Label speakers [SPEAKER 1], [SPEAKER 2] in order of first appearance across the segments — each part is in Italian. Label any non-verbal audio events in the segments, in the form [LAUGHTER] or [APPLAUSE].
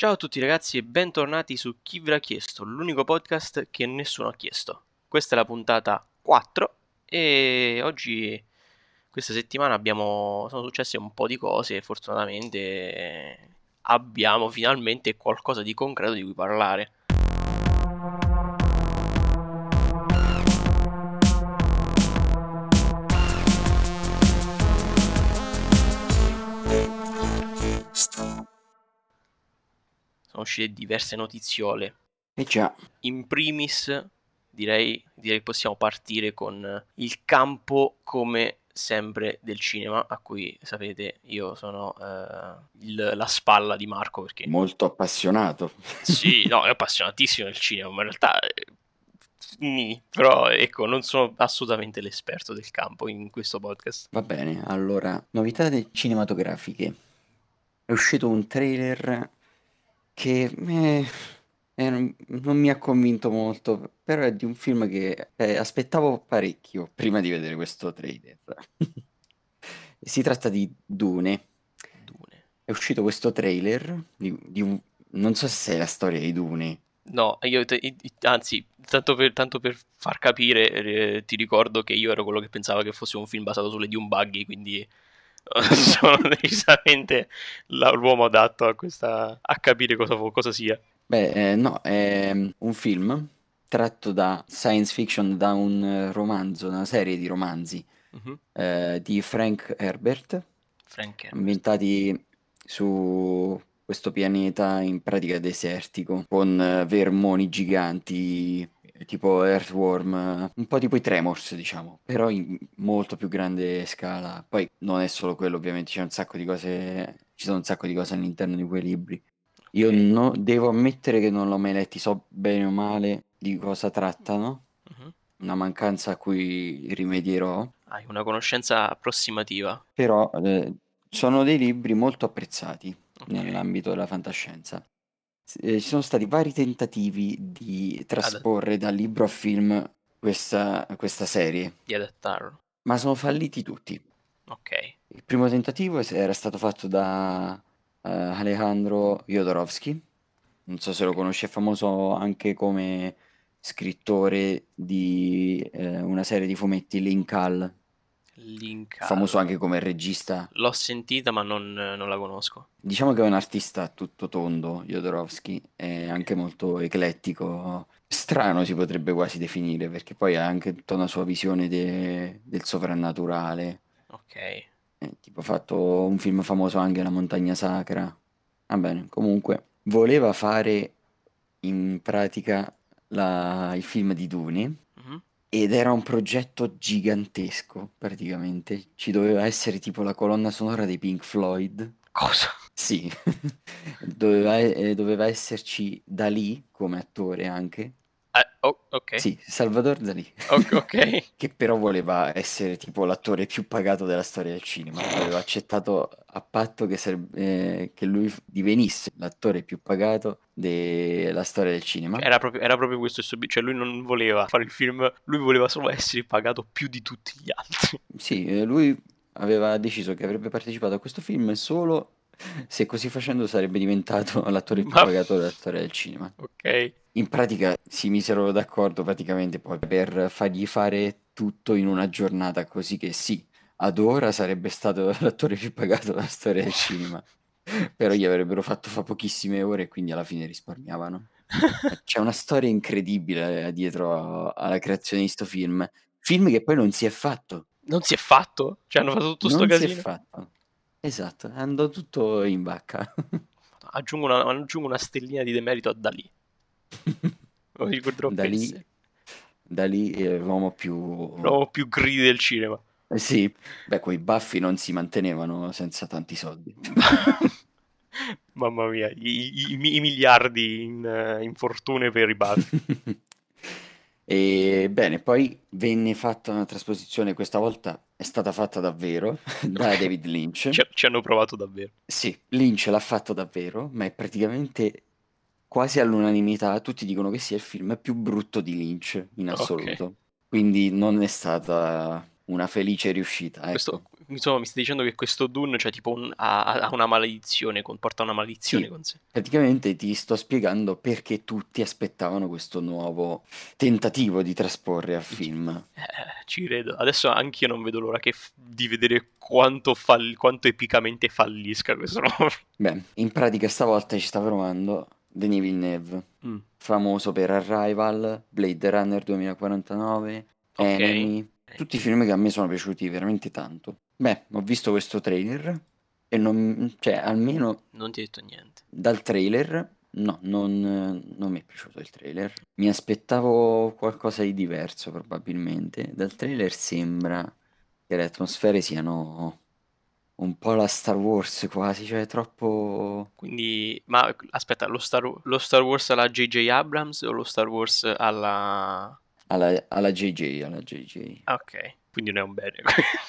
[SPEAKER 1] Ciao a tutti ragazzi e bentornati su Chi ve l'ha chiesto, l'unico podcast che nessuno ha chiesto. Questa è la puntata 4 e oggi, questa settimana abbiamo, sono successe un po' di cose e fortunatamente abbiamo finalmente qualcosa di concreto di cui parlare. Uscite diverse notiziole.
[SPEAKER 2] E già.
[SPEAKER 1] In primis, direi, direi possiamo partire con il campo come sempre del cinema, a cui sapete io sono eh, il, la spalla di Marco perché...
[SPEAKER 2] Molto appassionato. [LAUGHS]
[SPEAKER 1] Sì, no, è appassionatissimo del cinema, ma in realtà... Eh, però ecco, non sono assolutamente l'esperto del campo in questo podcast.
[SPEAKER 2] Va bene, allora, novità cinematografiche. È uscito un trailer che eh, eh, non, non mi ha convinto molto, però è di un film che eh, aspettavo parecchio prima di vedere questo trailer. [LAUGHS] si tratta di Dune.
[SPEAKER 1] Dune.
[SPEAKER 2] È uscito questo trailer di, di un... Non so se sai la storia di Dune.
[SPEAKER 1] No, io te, anzi, tanto per, tanto per far capire, eh, ti ricordo che io ero quello che pensava che fosse un film basato sulle Dune Buggy, quindi [LAUGHS] sono decisamente l'uomo adatto a, questa, a capire cosa, cosa sia.
[SPEAKER 2] Beh, eh, no, è mm, un film tratto da science fiction, da un romanzo, una serie di romanzi uh-huh. eh, di Frank Herbert,
[SPEAKER 1] Frank Herbert,
[SPEAKER 2] ambientati su questo pianeta in pratica desertico, con eh, vermoni giganti tipo Earthworm, un po' tipo i Tremors, diciamo, però in molto più grande scala. Poi non è solo quello, ovviamente, c'è un sacco di cose, ci sono un sacco di cose all'interno di quei libri. Io no, devo ammettere che non l'ho mai letti, so bene o male di cosa trattano, uh-huh. una mancanza a cui rimedierò.
[SPEAKER 1] Hai una conoscenza approssimativa.
[SPEAKER 2] Però eh, sono dei libri molto apprezzati okay. nell'ambito della fantascienza. Eh, ci sono stati vari tentativi di trasporre dal libro a film questa, questa serie,
[SPEAKER 1] Di adattarlo.
[SPEAKER 2] ma sono falliti tutti.
[SPEAKER 1] Ok.
[SPEAKER 2] Il primo tentativo era stato fatto da eh, Alejandro Jodorowsky, non so se lo conosci, è famoso anche come scrittore di eh, una serie di fumetti Linkal,
[SPEAKER 1] Link
[SPEAKER 2] famoso anche come regista.
[SPEAKER 1] L'ho sentita ma non, non, la conosco.
[SPEAKER 2] Diciamo che è un artista tutto tondo, Jodorowsky, è anche molto eclettico, strano si potrebbe quasi definire, perché poi ha anche tutta una sua visione de- del sovrannaturale.
[SPEAKER 1] Ok.
[SPEAKER 2] Eh, tipo ha fatto un film famoso anche La montagna sacra. Va bene, comunque voleva fare in pratica la- il film di Dune ed era un progetto gigantesco, praticamente. Ci doveva essere tipo la colonna sonora dei Pink Floyd.
[SPEAKER 1] Cosa?
[SPEAKER 2] Sì, [LAUGHS] doveva, eh, doveva esserci Dalì come attore anche.
[SPEAKER 1] Eh, oh, ok.
[SPEAKER 2] Sì, Salvador Dalì.
[SPEAKER 1] Ok. [LAUGHS]
[SPEAKER 2] che però voleva essere tipo l'attore più pagato della storia del cinema. Aveva accettato a patto che, serve, eh, che lui divenisse l'attore più pagato della storia del cinema.
[SPEAKER 1] Era proprio, era proprio questo il suo cioè lui non voleva fare il film, lui voleva solo essere pagato più di tutti gli altri.
[SPEAKER 2] Sì, eh, lui aveva deciso che avrebbe partecipato a questo film solo se così facendo sarebbe diventato [LAUGHS] l'attore più Ma... pagato della storia del cinema.
[SPEAKER 1] Ok.
[SPEAKER 2] In pratica si misero d'accordo praticamente poi per fargli fare tutto in una giornata così che sì, ad ora sarebbe stato [LAUGHS] l'attore più pagato della storia del cinema. [LAUGHS] Però gli avrebbero fatto fa pochissime ore e quindi alla fine risparmiavano. C'è una storia incredibile dietro alla creazione di questo film. Film che poi non si è fatto.
[SPEAKER 1] Non si è fatto? Cioè hanno fatto tutto
[SPEAKER 2] non
[SPEAKER 1] sto casino?
[SPEAKER 2] Non si è fatto. Esatto, andato tutto in vacca. [LAUGHS]
[SPEAKER 1] aggiungo, una, aggiungo una stellina di demerito a Dalì. Lo ricorderò
[SPEAKER 2] da lì, da lì è l'uomo più...
[SPEAKER 1] L'uomo più gridi del cinema.
[SPEAKER 2] Eh sì, beh, quei baffi non si mantenevano senza tanti soldi. [LAUGHS]
[SPEAKER 1] Mamma mia, i, i, i miliardi in, in, fortune per i baffi. [LAUGHS]
[SPEAKER 2] e bene, poi venne fatta una trasposizione, questa volta è stata fatta davvero [LAUGHS] da David Lynch.
[SPEAKER 1] Ci, ci hanno provato davvero.
[SPEAKER 2] Sì, Lynch l'ha fatto davvero, ma è praticamente quasi all'unanimità tutti dicono che sia il film più brutto di Lynch in assoluto. Okay. Quindi non è stata una felice riuscita. Ecco.
[SPEAKER 1] Questo, insomma, mi stai dicendo che questo Dune cioè, tipo un, ha, ha, una maledizione, porta una maledizione
[SPEAKER 2] sì,
[SPEAKER 1] con sé.
[SPEAKER 2] Praticamente ti sto spiegando perché tutti aspettavano questo nuovo tentativo di trasporre a film.
[SPEAKER 1] Eh, ci credo. Adesso anch'io non vedo l'ora f- di vedere quanto, fall- quanto epicamente fallisca questo [LAUGHS] nuovo
[SPEAKER 2] Beh, in pratica stavolta ci sta provando Denis Villeneuve, mm. famoso per Arrival, Blade Runner 2049, okay. Enemy, tutti i film che a me sono piaciuti veramente tanto. Beh, ho visto questo trailer e non, cioè, almeno...
[SPEAKER 1] Non ti ho detto niente.
[SPEAKER 2] Dal trailer, no, non, non mi è piaciuto il trailer. Mi aspettavo qualcosa di diverso probabilmente. Dal trailer sembra che le atmosfere siano un po' la Star Wars quasi, cioè troppo...
[SPEAKER 1] Quindi, ma aspetta, lo Star, lo Star Wars alla J.J. Abrams o lo Star Wars alla...
[SPEAKER 2] Alla, alla JJ, alla JJ.
[SPEAKER 1] Ok, quindi non è un bene.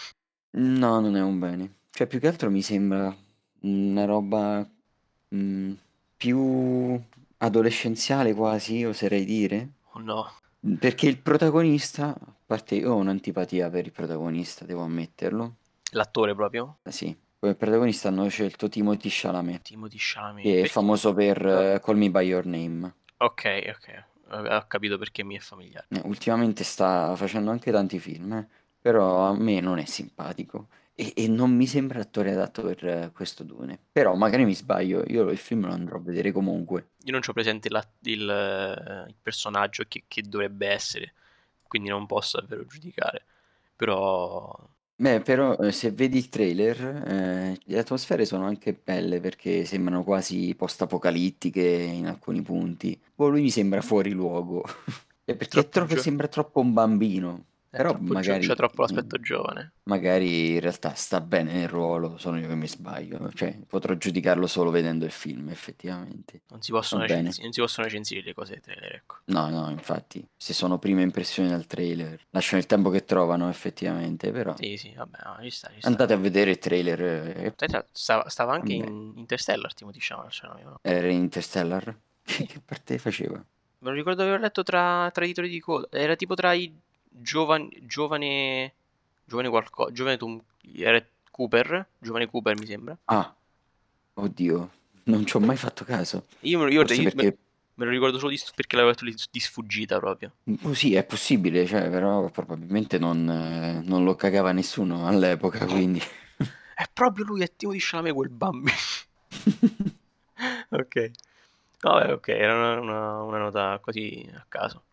[SPEAKER 1] [LAUGHS]
[SPEAKER 2] no, non è un bene. Cioè, più che altro mi sembra una roba mh, mm, più adolescenziale quasi, oserei dire.
[SPEAKER 1] Oh no.
[SPEAKER 2] Perché il protagonista, a parte io ho un'antipatia per il protagonista, devo ammetterlo.
[SPEAKER 1] L'attore proprio?
[SPEAKER 2] Eh, sì. Come protagonista hanno scelto Timothy Chalamet.
[SPEAKER 1] Timothy Chalamet.
[SPEAKER 2] Che è famoso per uh, Call Me By Your Name.
[SPEAKER 1] Ok, ok ho capito perché mi è familiare.
[SPEAKER 2] Eh, ultimamente sta facendo anche tanti film, eh, però a me non è simpatico e, e non mi sembra attore adatto per eh, questo Dune. Però magari mi sbaglio, io il film lo andrò a vedere comunque.
[SPEAKER 1] Io non ho presente la, il, il, personaggio che, che dovrebbe essere, quindi non posso davvero giudicare. Però
[SPEAKER 2] Beh, però eh, se vedi il trailer, eh, le atmosfere sono anche belle perché sembrano quasi post-apocalittiche in alcuni punti. Poi lui mi sembra fuori luogo. [LAUGHS] perché troppo, sembra troppo un bambino. Però magari...
[SPEAKER 1] C'è troppo l'aspetto giovane.
[SPEAKER 2] Magari in realtà sta bene nel ruolo, sono io che mi sbaglio. Cioè, potrò giudicarlo solo vedendo il film, effettivamente.
[SPEAKER 1] Non si possono, recensi- non si possono recensire le cose dei trailer, ecco.
[SPEAKER 2] No, no, infatti, se sono prime impressioni dal trailer, lasciano il tempo che trovano, effettivamente, però...
[SPEAKER 1] Sì, sì, vabbè, no, ci sta, ci sta.
[SPEAKER 2] Andate a vedere il trailer. E...
[SPEAKER 1] Stava, stava anche in Interstellar, Timo, diciamo, no?
[SPEAKER 2] Era in Interstellar? [LAUGHS] che parte faceva?
[SPEAKER 1] Me lo ricordo che avevo letto tra, tra i titoli di coda. Era tipo tra i giovane, giovane, giovane qualcosa, giovane Tom, Cooper, giovane Cooper mi sembra.
[SPEAKER 2] Ah, oddio, non ci ho mai fatto caso.
[SPEAKER 1] Io me lo ricordo, io, perché... me, me, lo ricordo solo di, perché l'avevo letto di sfuggita proprio.
[SPEAKER 2] Oh, sì, è possibile, cioè, però probabilmente non, eh, non lo cagava nessuno all'epoca, quindi... [LAUGHS]
[SPEAKER 1] è proprio lui, è Timo di Chalamet quel bambino. [LAUGHS] ok. Vabbè, ok, era una, una, una nota così a caso.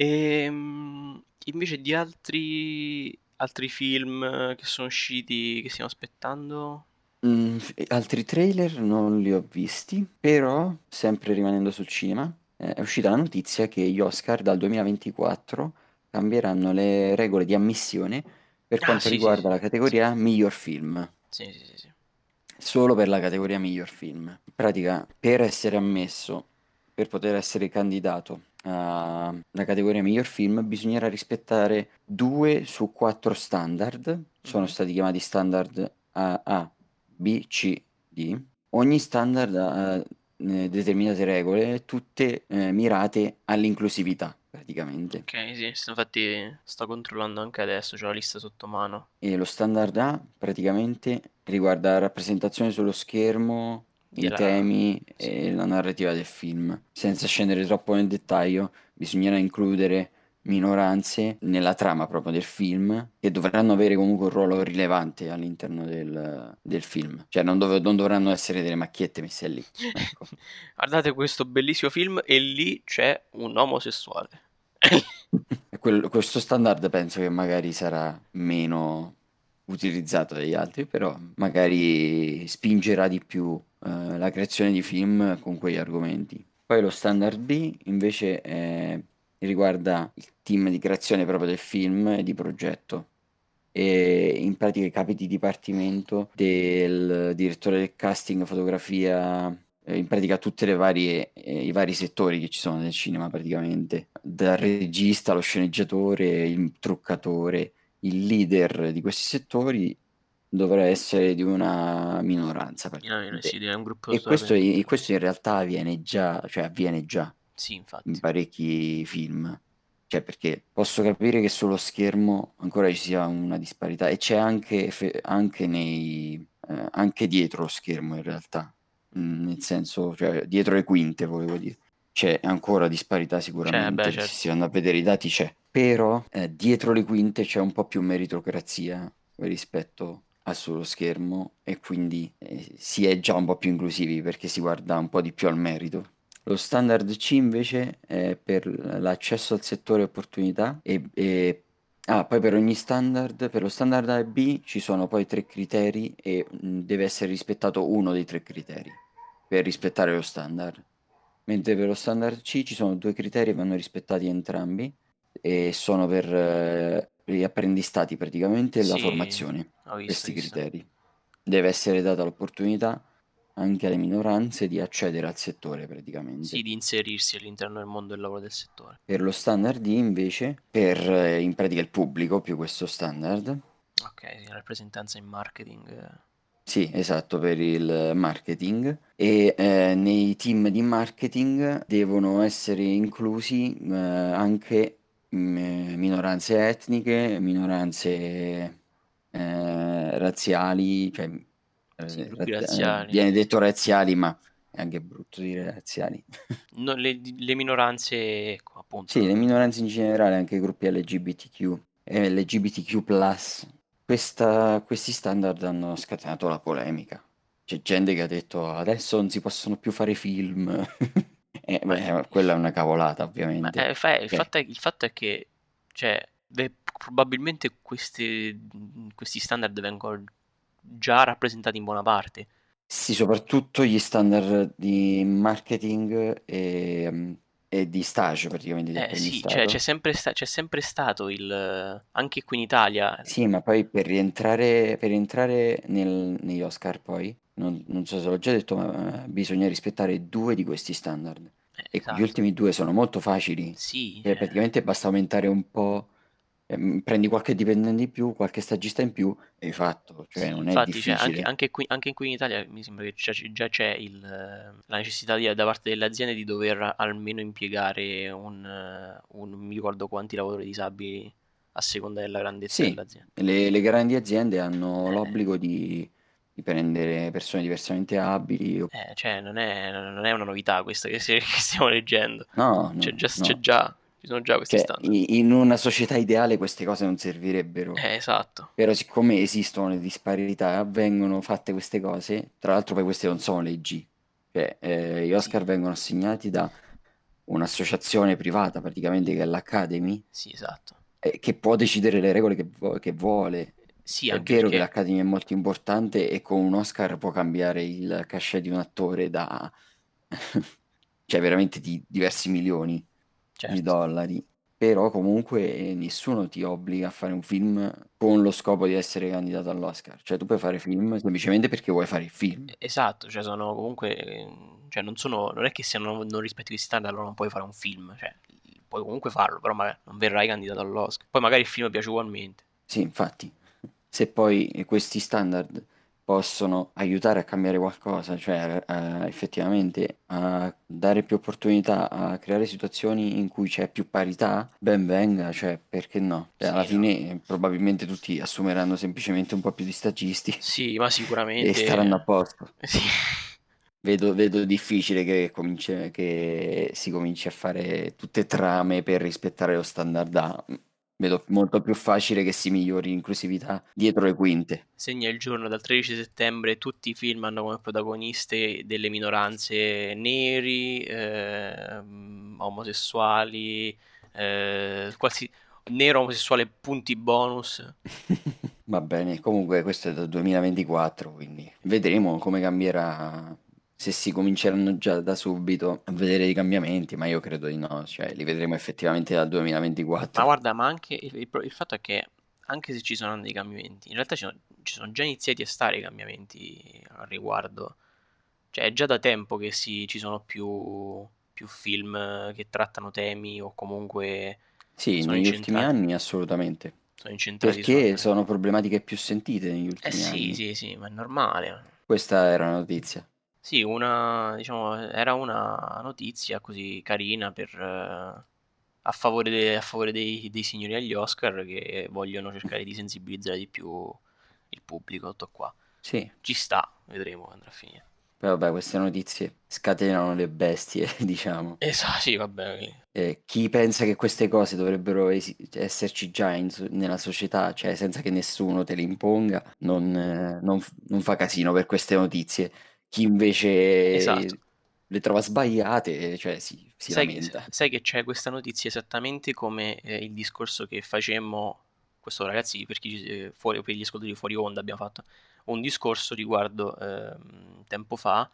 [SPEAKER 1] Ehm, invece di altri, altri film che sono usciti, che stiamo aspettando?
[SPEAKER 2] Mm, altri trailer non li ho visti, però, sempre rimanendo sul cinema, eh, è uscita la notizia che gli Oscar dal 2024 cambieranno le regole di ammissione per ah, quanto sì, riguarda sì, la categoria sì. miglior film.
[SPEAKER 1] Sì, sì, sì.
[SPEAKER 2] Solo per la categoria miglior film. In pratica, per essere ammesso, per poter essere candidato la categoria miglior film, bisognerà rispettare due su quattro standard. Sono mm-hmm. stati chiamati standard A, A, B, C, D. Ogni standard ha eh, determinate regole, tutte eh, mirate all'inclusività praticamente.
[SPEAKER 1] Ok, sì, infatti sto controllando anche adesso, c'ho la lista sotto mano.
[SPEAKER 2] E lo standard A praticamente riguarda la rappresentazione sullo schermo i temi e la narrativa del film. Senza scendere troppo nel dettaglio, bisognerà includere minoranze nella trama proprio del film che dovranno avere comunque un ruolo rilevante all'interno del, del film. Cioè non, dov- non, dovranno essere delle macchiette messe lì. Ecco. [LAUGHS]
[SPEAKER 1] Guardate questo bellissimo film e lì c'è un omosessuale. [LAUGHS]
[SPEAKER 2] Quello, questo standard penso che magari sarà meno utilizzato dagli altri, però magari spingerà di più eh, la creazione di film con quegli argomenti. Poi lo standard B invece è, riguarda il team di creazione proprio del film e di progetto. E in pratica i capi di dipartimento del direttore del casting, fotografia, in pratica tutti i vari settori che ci sono nel cinema praticamente, dal regista allo sceneggiatore, il truccatore, il leader di questi settori dovrà essere di una minoranza.
[SPEAKER 1] No, sì, un
[SPEAKER 2] e questo, e questo, in realtà avviene già, cioè avviene già
[SPEAKER 1] sì, infatti.
[SPEAKER 2] in parecchi film. Cioè, perché posso capire che sullo schermo ancora ci sia una disparità e c'è anche, anche, nei, eh, anche dietro lo schermo in realtà, mm, nel senso, cioè dietro le quinte volevo dire. C'è ancora disparità sicuramente,
[SPEAKER 1] beh, certo.
[SPEAKER 2] se si vanno a vedere i dati c'è, però eh, dietro le quinte c'è un po' più meritocrazia rispetto al sullo schermo e quindi eh, si è già un po' più inclusivi perché si guarda un po' di più al merito. Lo standard C invece è per l'accesso al settore opportunità e, e ah, poi per ogni standard, per lo standard A e B ci sono poi tre criteri e mh, deve essere rispettato uno dei tre criteri per rispettare lo standard. Mentre per lo standard C ci sono due criteri che vanno rispettati entrambi e sono per eh, gli apprendistati praticamente e la
[SPEAKER 1] Sì,
[SPEAKER 2] formazione,
[SPEAKER 1] ho visto,
[SPEAKER 2] questi criteri. Deve essere data l'opportunità anche alle minoranze di accedere al settore praticamente.
[SPEAKER 1] Sì, di inserirsi all'interno del mondo del lavoro del settore.
[SPEAKER 2] Per lo standard D invece, per eh, in pratica il pubblico più questo standard,
[SPEAKER 1] Ok, rappresentanza in marketing. eh.
[SPEAKER 2] sì, esatto, per il marketing e eh, nei team di marketing devono essere inclusi eh, anche mm, minoranze etniche, minoranze eh, razziali, cioè
[SPEAKER 1] Sì,
[SPEAKER 2] eh,
[SPEAKER 1] gruppi
[SPEAKER 2] raz- eh,
[SPEAKER 1] razziali.
[SPEAKER 2] viene detto razziali, ma è anche brutto dire razziali. [LAUGHS]
[SPEAKER 1] No, le, le minoranze, ecco, appunto.
[SPEAKER 2] Sì, le minoranze in generale, anche i gruppi LGBTQ e LGBTQ+. Questa, questi standard hanno scatenato la polemica. C'è gente che ha detto adesso non si possono più fare film. [LAUGHS] e, beh, quella è una cavolata,
[SPEAKER 1] Ma
[SPEAKER 2] ovviamente.
[SPEAKER 1] eh, fa- il,
[SPEAKER 2] Cioè,
[SPEAKER 1] fatto è, il fatto è che, cioè, beh, probabilmente questi, questi standard vengono già rappresentati in buona parte.
[SPEAKER 2] Sì, soprattutto gli standard di marketing e, e di stage, praticamente di
[SPEAKER 1] Eh sì, cioè, c'è sempre, sta- c'è sempre stato il... anche qui in Italia.
[SPEAKER 2] Sì, ma poi per rientrare, per entrare nel- negli Oscar poi, non, non so se l'ho già detto, ma eh, bisogna rispettare due di questi standard.
[SPEAKER 1] Eh,
[SPEAKER 2] E gli
[SPEAKER 1] esatto.
[SPEAKER 2] ultimi due sono molto facili.
[SPEAKER 1] Sì,
[SPEAKER 2] Cioè,
[SPEAKER 1] eh,
[SPEAKER 2] praticamente basta aumentare un po', ehm, prendi qualche dipendente in più, qualche stagista in più e hai fatto. Cioè,
[SPEAKER 1] sì,
[SPEAKER 2] non è
[SPEAKER 1] infatti, cioè, anche,
[SPEAKER 2] difficile.
[SPEAKER 1] anche qui, anche qui in Italia mi sembra che già, già c'è il, la necessità di- da parte delle aziende di dover almeno impiegare un, un- non mi ricordo quanti lavoratori disabili a seconda della grandezza
[SPEAKER 2] Sì,
[SPEAKER 1] dell'azienda.
[SPEAKER 2] le, le grandi aziende hanno
[SPEAKER 1] Eh,
[SPEAKER 2] l'obbligo di, di prendere persone diversamente abili.
[SPEAKER 1] eh, cioè, non è, non è una novità questa che, si- [LAUGHS] che stiamo leggendo.
[SPEAKER 2] No,
[SPEAKER 1] C'è
[SPEAKER 2] no,
[SPEAKER 1] già, c'è
[SPEAKER 2] no.
[SPEAKER 1] già, ci sono già questi
[SPEAKER 2] Cioè,
[SPEAKER 1] standard.
[SPEAKER 2] in una società ideale queste cose non servirebbero.
[SPEAKER 1] Eh, esatto.
[SPEAKER 2] Però siccome esistono le disparità, vengono fatte queste cose, tra l'altro poi queste non sono leggi, cioè eh, gli Oscar vengono assegnati da un'associazione privata praticamente che è l'Academy,
[SPEAKER 1] sì, esatto.
[SPEAKER 2] eh, che può decidere le regole che, vo- che vuole.
[SPEAKER 1] Sì,
[SPEAKER 2] È vero che
[SPEAKER 1] perché...
[SPEAKER 2] l'Academy è molto importante e con un Oscar può cambiare il cachet di un attore da, [LAUGHS] cioè veramente di diversi milioni di
[SPEAKER 1] Certo.
[SPEAKER 2] dollari. Però comunque eh, nessuno ti obbliga a fare un film con lo scopo di essere candidato all'Oscar. Cioè tu puoi fare film semplicemente perché vuoi fare il film.
[SPEAKER 1] Esatto, cioè sono comunque, eh, cioè non sono, non è che se non, non rispetti questi standard allora non puoi fare un film, cioè puoi comunque farlo, però magari non verrai candidato all'Oscar. Poi magari il film piace ugualmente.
[SPEAKER 2] Sì, infatti, se poi questi standard possono aiutare a cambiare qualcosa, cioè eh, effettivamente a dare più opportunità, a creare situazioni in cui c'è più parità, ben venga, cioè perché no? Cioè, alla
[SPEAKER 1] no.
[SPEAKER 2] fine eh, probabilmente tutti assumeranno semplicemente un po' più di stagisti
[SPEAKER 1] Sì, ma [LAUGHS] sicuramente...
[SPEAKER 2] e staranno a posto.
[SPEAKER 1] Sì.
[SPEAKER 2] Vedo, vedo difficile che, cominci- che si cominci a fare tutte trame per rispettare lo standard A. Vedo molto più facile che si migliori l'inclusività dietro le quinte.
[SPEAKER 1] Segna il giorno dal 13 settembre, tutti i film hanno come protagoniste delle minoranze neri, ehm, omosessuali, eh, qualsi... nero, omosessuale, punti bonus. [LAUGHS]
[SPEAKER 2] Va bene, comunque questo è dal 2024, quindi vedremo come cambierà, se si cominceranno già da subito a vedere i cambiamenti, ma io credo di no, cioè li vedremo effettivamente dal
[SPEAKER 1] Ma
[SPEAKER 2] 2024.
[SPEAKER 1] guarda, ma anche il, il il fatto è che anche se ci sono dei cambiamenti, in realtà ci sono, ci sono già iniziati a stare i cambiamenti al riguardo. Cioè, è già da tempo che si, ci sono più, più film che trattano temi o comunque
[SPEAKER 2] Sì, negli ultimi anni assolutamente,
[SPEAKER 1] sono incentrati
[SPEAKER 2] perché sono problematiche più sentite negli
[SPEAKER 1] Eh
[SPEAKER 2] ultimi
[SPEAKER 1] sì,
[SPEAKER 2] anni.
[SPEAKER 1] sì, sì, ma è normale.
[SPEAKER 2] Questa era la notizia.
[SPEAKER 1] Sì, una, diciamo, era una notizia così carina per, eh, a favore, de- a favore dei, dei signori agli Oscar che vogliono cercare di sensibilizzare di più il pubblico, tutto qua.
[SPEAKER 2] Sì,
[SPEAKER 1] Ci sta, vedremo come andrà a finire.
[SPEAKER 2] poi vabbè, queste notizie scatenano le bestie, [LAUGHS] diciamo.
[SPEAKER 1] Esatto, sì, va bene.
[SPEAKER 2] Eh, chi pensa che queste cose dovrebbero esi- esserci già in nella società, cioè senza che nessuno te le imponga, non, eh, non non fa casino per queste notizie. Chi invece
[SPEAKER 1] Esatto.
[SPEAKER 2] le trova sbagliate, cioè si, si
[SPEAKER 1] Sai che,
[SPEAKER 2] lamenta.
[SPEAKER 1] sai che c'è questa notizia esattamente come eh, il discorso che facemmo, questo ragazzi, per, chi, eh, fuori, per gli ascoltatori fuori onda abbiamo fatto un discorso riguardo ehm, tempo fa,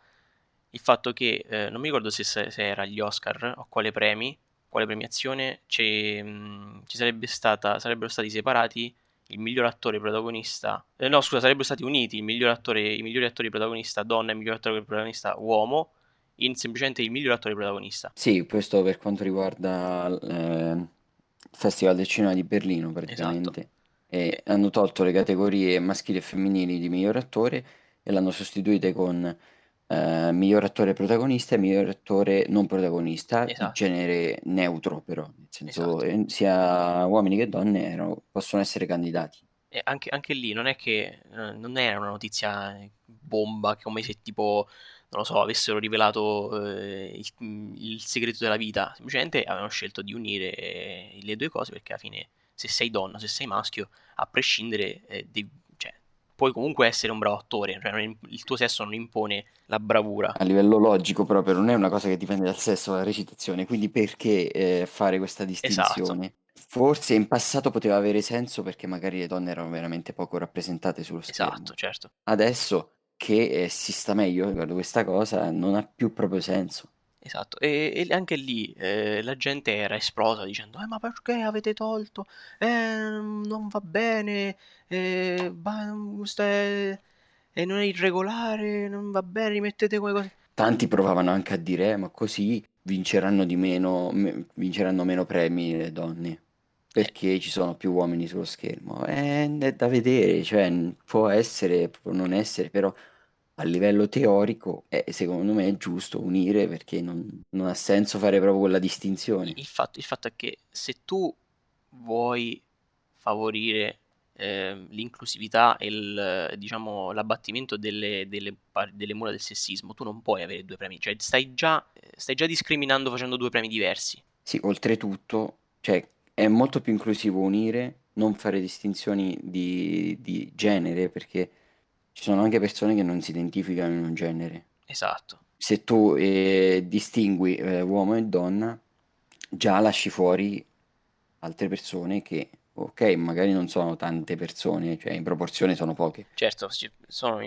[SPEAKER 1] il fatto che, eh, non mi ricordo se, se era agli Oscar o quale premi, quale premiazione, c'è, mh, ci sarebbe stata, sarebbero stati separati il miglior attore protagonista, eh, no scusa, sarebbero stati uniti il miglior attore, i migliori attori protagonista donna e il miglior attore protagonista uomo in semplicemente il miglior attore protagonista.
[SPEAKER 2] Sì, questo per quanto riguarda eh, il Festival del Cinema di Berlino praticamente.
[SPEAKER 1] Esatto.
[SPEAKER 2] E hanno tolto le categorie maschili e femminili di miglior attore e l'hanno sostituite con eh, miglior attore protagonista e miglior attore non protagonista,
[SPEAKER 1] Esatto.
[SPEAKER 2] genere neutro però, nel senso
[SPEAKER 1] Esatto.
[SPEAKER 2] eh, sia uomini che donne erano- possono essere candidati.
[SPEAKER 1] Anche, anche lì non è che eh, non era una notizia bomba, come se tipo, non lo so, avessero rivelato eh, il, il segreto della vita. Semplicemente avevano scelto di unire eh, le due cose perché alla fine, se sei donna, se sei maschio, a prescindere, eh, devi- puoi comunque essere un bravo attore. Cioè, il tuo sesso non impone la bravura.
[SPEAKER 2] A livello logico proprio non è una cosa che dipende dal sesso, dalla recitazione, quindi perché eh, fare questa
[SPEAKER 1] Esatto.
[SPEAKER 2] distinzione? Forse in passato poteva avere senso perché magari le donne erano veramente poco rappresentate sullo schermo.
[SPEAKER 1] Esatto, certo.
[SPEAKER 2] Adesso che eh, si sta meglio riguardo questa cosa non ha più proprio senso.
[SPEAKER 1] Esatto, e, e anche lì eh, la gente era esplosa dicendo eh, ma perché avete tolto? Eh, non va bene, eh, ste- eh, non è irregolare, non va bene, rimettete quelle cose.
[SPEAKER 2] Tanti provavano anche a dire, "Eh, ma così vinceranno di meno, me- vinceranno meno premi le donne, perché ci sono più uomini sullo schermo. Eh, è da vedere, cioè può essere, può non essere, però a livello teorico eh, secondo me è giusto unire perché non, non ha senso fare proprio quella distinzione.
[SPEAKER 1] Il fatto, il fatto è che se tu vuoi favorire ehm, l'inclusività e il, diciamo, l'abbattimento delle, delle, delle mura del sessismo, tu non puoi avere due premi, cioè stai già, stai già discriminando facendo due premi diversi.
[SPEAKER 2] Sì, oltretutto, cioè, è molto più inclusivo unire, non fare distinzioni di, di genere, perché ci sono anche persone che non si identificano in un genere.
[SPEAKER 1] Esatto.
[SPEAKER 2] Se tu eh, distingui eh, uomo e donna, già lasci fuori altre persone che, ok, magari non sono tante persone, cioè in proporzione sono poche,
[SPEAKER 1] Certo, sono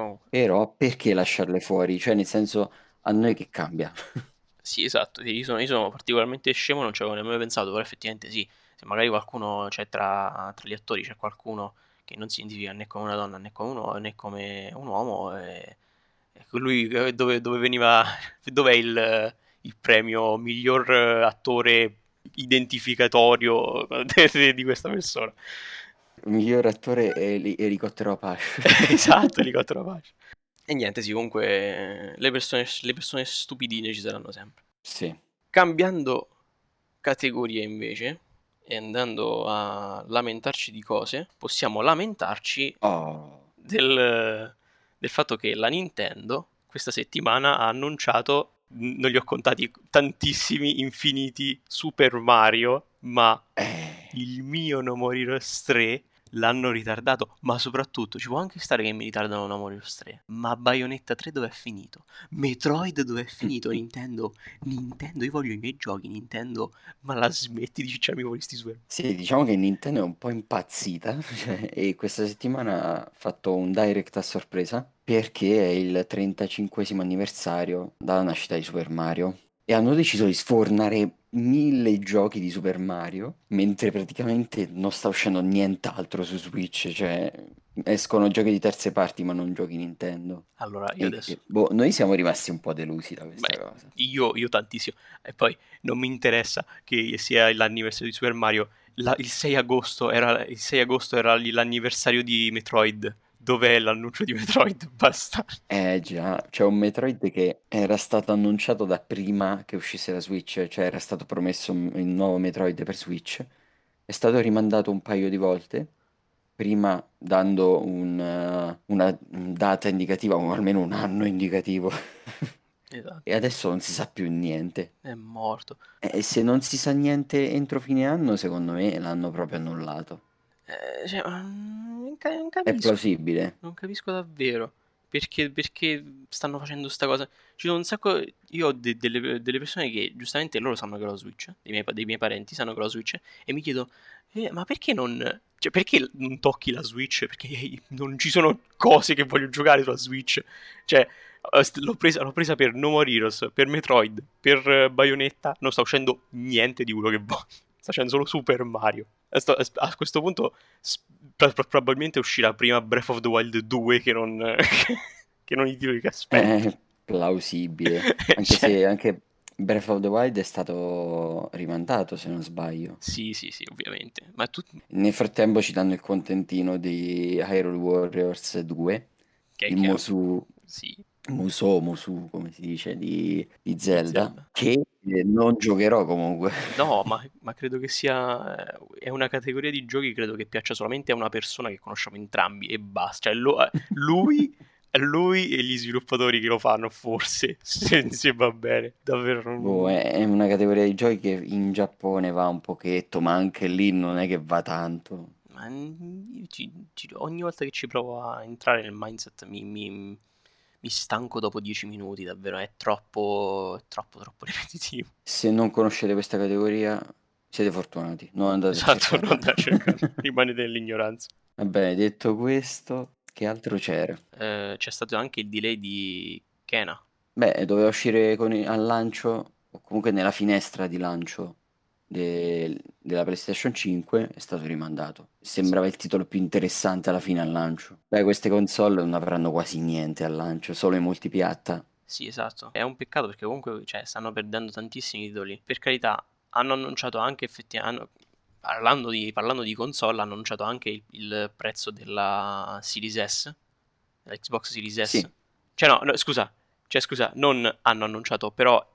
[SPEAKER 1] comunque.
[SPEAKER 2] però perché lasciarle fuori? Cioè, nel senso, a noi che cambia? [LAUGHS]
[SPEAKER 1] Sì, esatto, io sono, io sono particolarmente scemo, non ci avevo nemmeno pensato, però effettivamente sì, se magari qualcuno, c'è tra, tra gli attori c'è qualcuno che non si identifica né come una donna né come un, uo- né come un uomo, e, e lui eh, dove, dove veniva, [LAUGHS] dov'è il, il premio miglior attore identificatorio [LAUGHS] di questa persona?
[SPEAKER 2] Il miglior attore è Eli- Elicottero Apache. [LAUGHS]
[SPEAKER 1] esatto, elicottero Apache. E niente, sì, comunque le persone, le persone stupidine ci saranno sempre.
[SPEAKER 2] Sì.
[SPEAKER 1] Cambiando categoria invece e andando a lamentarci di cose, possiamo lamentarci
[SPEAKER 2] Oh,
[SPEAKER 1] del, del fatto che la Nintendo questa settimana ha annunciato, non li ho contati tantissimi, infiniti Super Mario, ma
[SPEAKER 2] eh,
[SPEAKER 1] il mio No More Heroes 3 l'hanno ritardato, ma soprattutto ci può anche stare che mi ritardano No More Heroes 3, ma Bayonetta 3 dove è finito? Metroid dove è finito? [LAUGHS] Nintendo, Nintendo, io voglio i miei giochi, Nintendo, ma la smetti di cicciarmi con questi super...
[SPEAKER 2] Sì, diciamo che Nintendo è un po' impazzita [LAUGHS] cioè, e questa settimana ha fatto un direct a sorpresa perché è il 35 anniversario dalla nascita di Super Mario e hanno deciso di sfornare mille giochi di Super Mario mentre praticamente non sta uscendo nient'altro su Switch, cioè escono giochi di terze parti ma non giochi Nintendo.
[SPEAKER 1] Allora, io
[SPEAKER 2] E-
[SPEAKER 1] adesso...
[SPEAKER 2] e, boh, noi siamo rimasti un po' delusi da questa
[SPEAKER 1] Beh,
[SPEAKER 2] cosa.
[SPEAKER 1] io, io tantissimo. E poi non mi interessa che sia l'anniversario di Super Mario. La- il 6 agosto era, il 6 agosto era l'anniversario di Metroid. Dov'è l'annuncio di Metroid? [LAUGHS] Basta.
[SPEAKER 2] Eh già, c'è un Metroid che era stato annunciato da prima che uscisse la Switch, cioè era stato promesso il nuovo Metroid per Switch, è stato rimandato un paio di volte, prima dando un, uh, una data indicativa, o almeno un anno indicativo. [LAUGHS] Esatto. E adesso non si sa più niente.
[SPEAKER 1] È morto.
[SPEAKER 2] E se non si sa niente entro fine anno, secondo me l'hanno proprio annullato.
[SPEAKER 1] Eh, cioè, non, capisco.
[SPEAKER 2] È plausibile.
[SPEAKER 1] Non capisco davvero. Perché, perché stanno facendo sta cosa? Ci sono un sacco. Io ho de- delle, delle, persone che giustamente loro sanno che ho la Switch. Dei miei, dei miei parenti sanno che ho la Switch. E mi chiedo, eh, ma perché non. Cioè, perché non tocchi la Switch? Perché non ci sono cose che voglio giocare sulla Switch. Cioè, l'ho presa, l'ho presa per No More Heroes, per Metroid, per Bayonetta. Non sta uscendo niente di quello che voglio. Sta uscendo solo Super Mario. A questo punto probabilmente uscirà prima Breath of the Wild 2 che non, [LAUGHS] che non i titoli che aspetto.
[SPEAKER 2] È plausibile. [LAUGHS] Anche cioè... se anche Breath of the Wild è stato rimandato, se non sbaglio.
[SPEAKER 1] Sì, sì, sì, ovviamente. Ma tu...
[SPEAKER 2] Nel frattempo ci danno il contentino di Hyrule Warriors 2. Che il Mosu... Sì. Musou, Musu, come si dice, di, di Zelda, Zelda, che non giocherò comunque.
[SPEAKER 1] No, [LAUGHS] ma, ma, credo che sia... è una categoria di giochi credo che piaccia solamente a una persona che conosciamo entrambi e basta. Cioè, lo, eh, lui, [LAUGHS] lui e gli sviluppatori che lo fanno, forse, [LAUGHS] se, se va bene, davvero.
[SPEAKER 2] Boh, è una categoria di giochi che in Giappone va un pochetto, ma anche lì non è che va tanto.
[SPEAKER 1] Ma ci, ci, ogni volta che ci provo a entrare nel mindset mi, mi mi stanco dopo 10 minuti, davvero, è troppo, troppo, troppo [LAUGHS] ripetitivo.
[SPEAKER 2] Se non conoscete questa categoria, siete fortunati. Non andate
[SPEAKER 1] esatto, non andate a cercare, [LAUGHS] rimanete nell'ignoranza.
[SPEAKER 2] Va bene, detto questo, che altro c'era?
[SPEAKER 1] Eh, c'è stato anche il delay di Kena.
[SPEAKER 2] Beh, doveva uscire con, al lancio, o comunque nella finestra di lancio de- della PlayStation 5 è stato rimandato. Sembrava il titolo più interessante alla fine al lancio. Beh, queste console non avranno quasi niente al lancio, solo in multipiatta.
[SPEAKER 1] Sì, esatto. È un peccato perché comunque cioè, stanno perdendo tantissimi titoli. Per carità, hanno annunciato anche effettivamente... Parlando di, parlando di console, hanno annunciato anche il, il prezzo della Series S, dell'Xbox Series S. Sì. Cioè no, no, scusa, cioè scusa, non hanno annunciato, però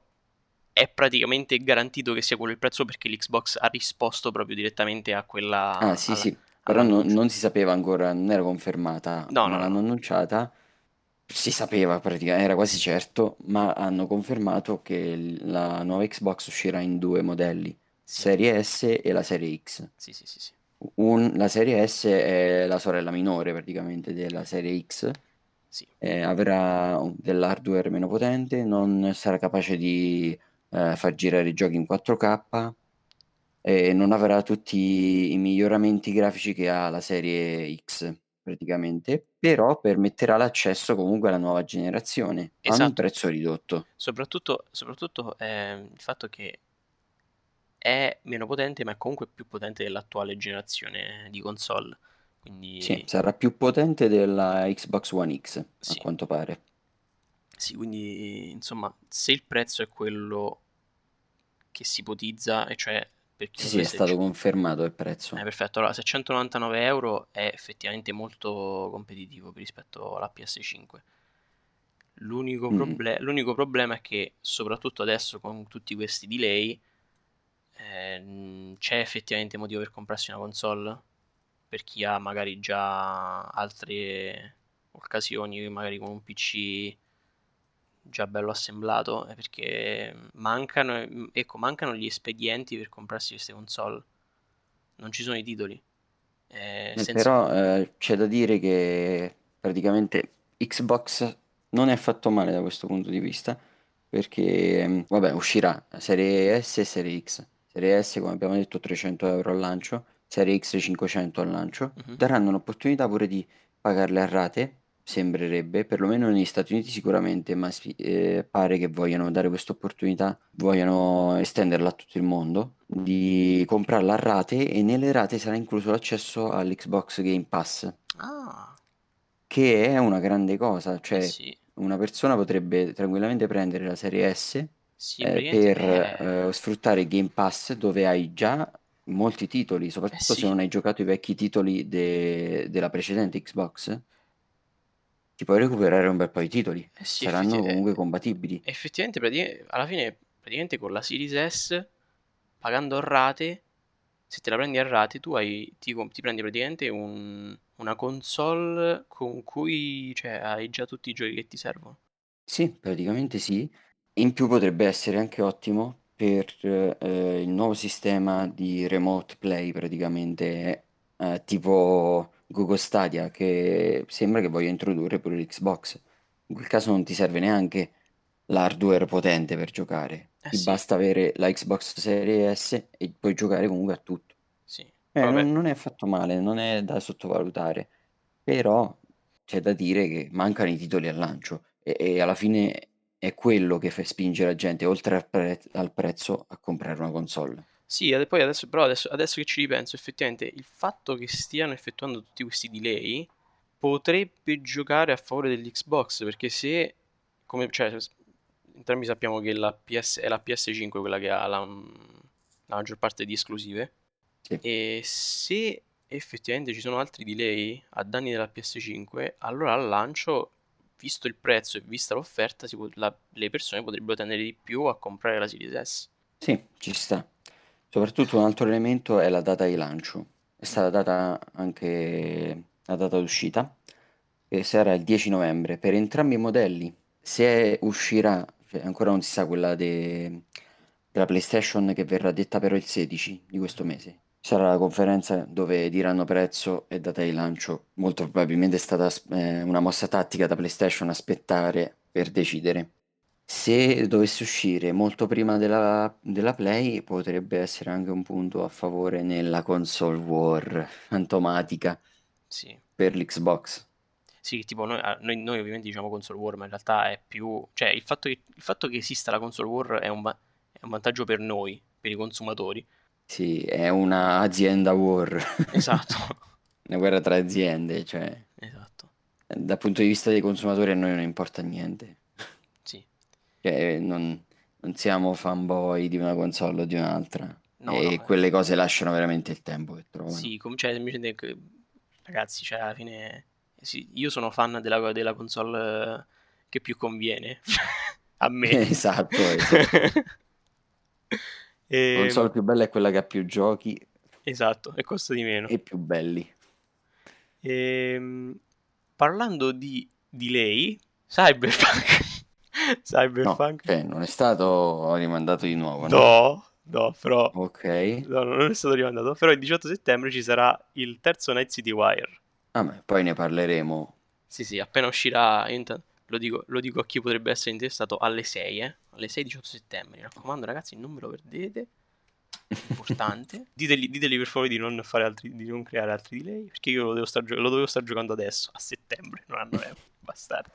[SPEAKER 1] è praticamente garantito che sia quello il prezzo perché l'Xbox ha risposto proprio direttamente a quella...
[SPEAKER 2] Ah sì alla, sì, però non, non, si sapeva ancora, non era confermata, no, no, l'hanno no. annunciata, si sapeva praticamente, era quasi certo, ma hanno confermato che la nuova Xbox uscirà in due modelli, sì. Serie S e la Serie X.
[SPEAKER 1] Sì, sì, sì. sì.
[SPEAKER 2] Un, la Serie S è la sorella minore praticamente della Serie X.
[SPEAKER 1] Sì.
[SPEAKER 2] Eh, avrà dell'hardware meno potente, non sarà capace di eh, far girare i giochi in 4K e non avrà tutti i miglioramenti grafici che ha la serie X praticamente, però permetterà l'accesso comunque alla nuova generazione esatto. a un esatto. prezzo ridotto.
[SPEAKER 1] Soprattutto, soprattutto eh, il fatto che è meno potente, ma è comunque più potente dell'attuale generazione di console. Quindi...
[SPEAKER 2] Sì, sarà più potente della Xbox One X, sì. a quanto pare.
[SPEAKER 1] Sì, quindi insomma, se il prezzo è quello che si ipotizza, e cioè
[SPEAKER 2] per chi sì, è stato confermato il prezzo.
[SPEAKER 1] Eh, perfetto, allora 699 euro è effettivamente molto competitivo rispetto alla PS5. L'unico, mm. proble- l'unico problema è che soprattutto adesso con tutti questi delay eh, c'è effettivamente motivo per comprarsi una console per chi ha magari già altre occasioni, magari con un PC già bello assemblato è perché mancano, ecco, mancano gli espedienti per comprarsi queste console. Non ci sono i titoli.
[SPEAKER 2] Eh, senza... Però eh, c'è da dire che praticamente Xbox non è affatto male da questo punto di vista perché mm, vabbè uscirà Serie S e Serie X. Serie S come abbiamo detto 300 euro al lancio, Serie X 500 al lancio. Uh-huh. Daranno l'opportunità pure di pagarle a rate sembrerebbe, perlomeno negli Stati Uniti sicuramente, ma eh, pare che vogliano dare questa opportunità, vogliano estenderla a tutto il mondo, di comprarla a rate e nelle rate sarà incluso l'accesso all'Xbox Game Pass.
[SPEAKER 1] Ah.
[SPEAKER 2] Che è una grande cosa, cioè
[SPEAKER 1] sì.
[SPEAKER 2] una persona potrebbe tranquillamente prendere la serie S
[SPEAKER 1] sì,
[SPEAKER 2] eh, per è... eh, sfruttare Game Pass dove hai già molti titoli, soprattutto eh, sì. se non hai giocato i vecchi titoli de- della precedente Xbox ti puoi recuperare un bel po' di titoli.
[SPEAKER 1] Eh sì,
[SPEAKER 2] Saranno
[SPEAKER 1] effetti-
[SPEAKER 2] comunque
[SPEAKER 1] eh,
[SPEAKER 2] compatibili.
[SPEAKER 1] effettivamente praticamente- alla fine praticamente con la Series S pagando a rate se te la prendi a rate tu hai, ti, ti prendi praticamente un- una console con cui cioè, hai già tutti i giochi che ti servono
[SPEAKER 2] Sì, praticamente sì. In più potrebbe essere anche ottimo per eh, il nuovo sistema di remote play, praticamente eh, tipo Google Stadia, che sembra che voglia introdurre pure l'Xbox. In quel caso non ti serve neanche l'hardware potente per giocare,
[SPEAKER 1] Eh
[SPEAKER 2] ti
[SPEAKER 1] sì.
[SPEAKER 2] basta avere la Xbox Series S e puoi giocare comunque a tutto.
[SPEAKER 1] sì
[SPEAKER 2] Eh, non, non è affatto male, non è da sottovalutare, però c'è da dire che mancano i titoli al lancio e, e alla fine è quello che fa spingere la gente, oltre al, pre- al prezzo, a comprare una console.
[SPEAKER 1] Sì, e poi adesso, però adesso, adesso che ci ripenso, effettivamente il fatto che stiano effettuando tutti questi delay potrebbe giocare a favore dell'Xbox, perché se, come, cioè, entrambi sappiamo che la PS, è la PS5 quella che ha la, la maggior parte di esclusive,
[SPEAKER 2] Sì.
[SPEAKER 1] e se effettivamente ci sono altri delay a danni della PS5, allora al lancio, visto il prezzo e vista l'offerta, può- la- le persone potrebbero tendere di più a comprare la Series S.
[SPEAKER 2] Sì, ci sta. Soprattutto un altro elemento è la data di lancio. È stata data anche la data d'uscita, che sarà il 10 novembre per entrambi i modelli. Se uscirà, cioè ancora non si sa quella de- della PlayStation che verrà detta però il 16 di questo mese. Sarà la conferenza dove diranno prezzo e data di lancio. Molto probabilmente è stata eh, una mossa tattica da PlayStation aspettare per decidere. Se dovesse uscire molto prima della, della Play, potrebbe essere anche un punto a favore nella console war fantomatica
[SPEAKER 1] Sì.
[SPEAKER 2] per l'Xbox.
[SPEAKER 1] Sì, tipo noi, ah, noi- noi ovviamente diciamo console war, ma in realtà è più... Cioè, il fatto che, il fatto che esista la console war è un, va- è un vantaggio per noi, per i consumatori.
[SPEAKER 2] Sì, è una azienda war,
[SPEAKER 1] Esatto, [LAUGHS]
[SPEAKER 2] una guerra tra aziende, cioè
[SPEAKER 1] esatto,
[SPEAKER 2] dal punto di vista dei consumatori a noi non importa niente.
[SPEAKER 1] sì.
[SPEAKER 2] Cioè, non, non siamo fanboy di una console o di un'altra.
[SPEAKER 1] No,
[SPEAKER 2] e
[SPEAKER 1] no, eh.
[SPEAKER 2] quelle cose lasciano veramente il tempo che trovano.
[SPEAKER 1] Sì, com- cioè, ragazzi, cioè, alla fine... sì, io sono fan della, della console eh, che più conviene [LAUGHS] a me. [LAUGHS]
[SPEAKER 2] Esatto, esatto. [LAUGHS]
[SPEAKER 1] E-
[SPEAKER 2] La console più bella è quella che ha più giochi
[SPEAKER 1] Esatto, e costa di meno.
[SPEAKER 2] e più belli.
[SPEAKER 1] Ehm, parlando di delay, Cyberpunk. [LAUGHS]
[SPEAKER 2] No,
[SPEAKER 1] Cyberpunk.
[SPEAKER 2] cioè, non è stato rimandato di nuovo, no?
[SPEAKER 1] No, no, però
[SPEAKER 2] Ok.
[SPEAKER 1] no, non è stato rimandato. Però il 18 settembre ci sarà il terzo Night City Wire.
[SPEAKER 2] Vabbè, poi ne parleremo.
[SPEAKER 1] Sì, sì, appena uscirà, lo dico, lo dico a chi potrebbe essere interessato alle 6, eh? Alle 6 18 settembre. Mi raccomando, ragazzi, non ve lo perdete. Importante. [LAUGHS] Diteli, diteli per favore di non, fare altri, di non creare altri delay. Perché io lo devo star, lo dovevo star giocando adesso, a settembre. Non hanno tempo, [LAUGHS] bastardi.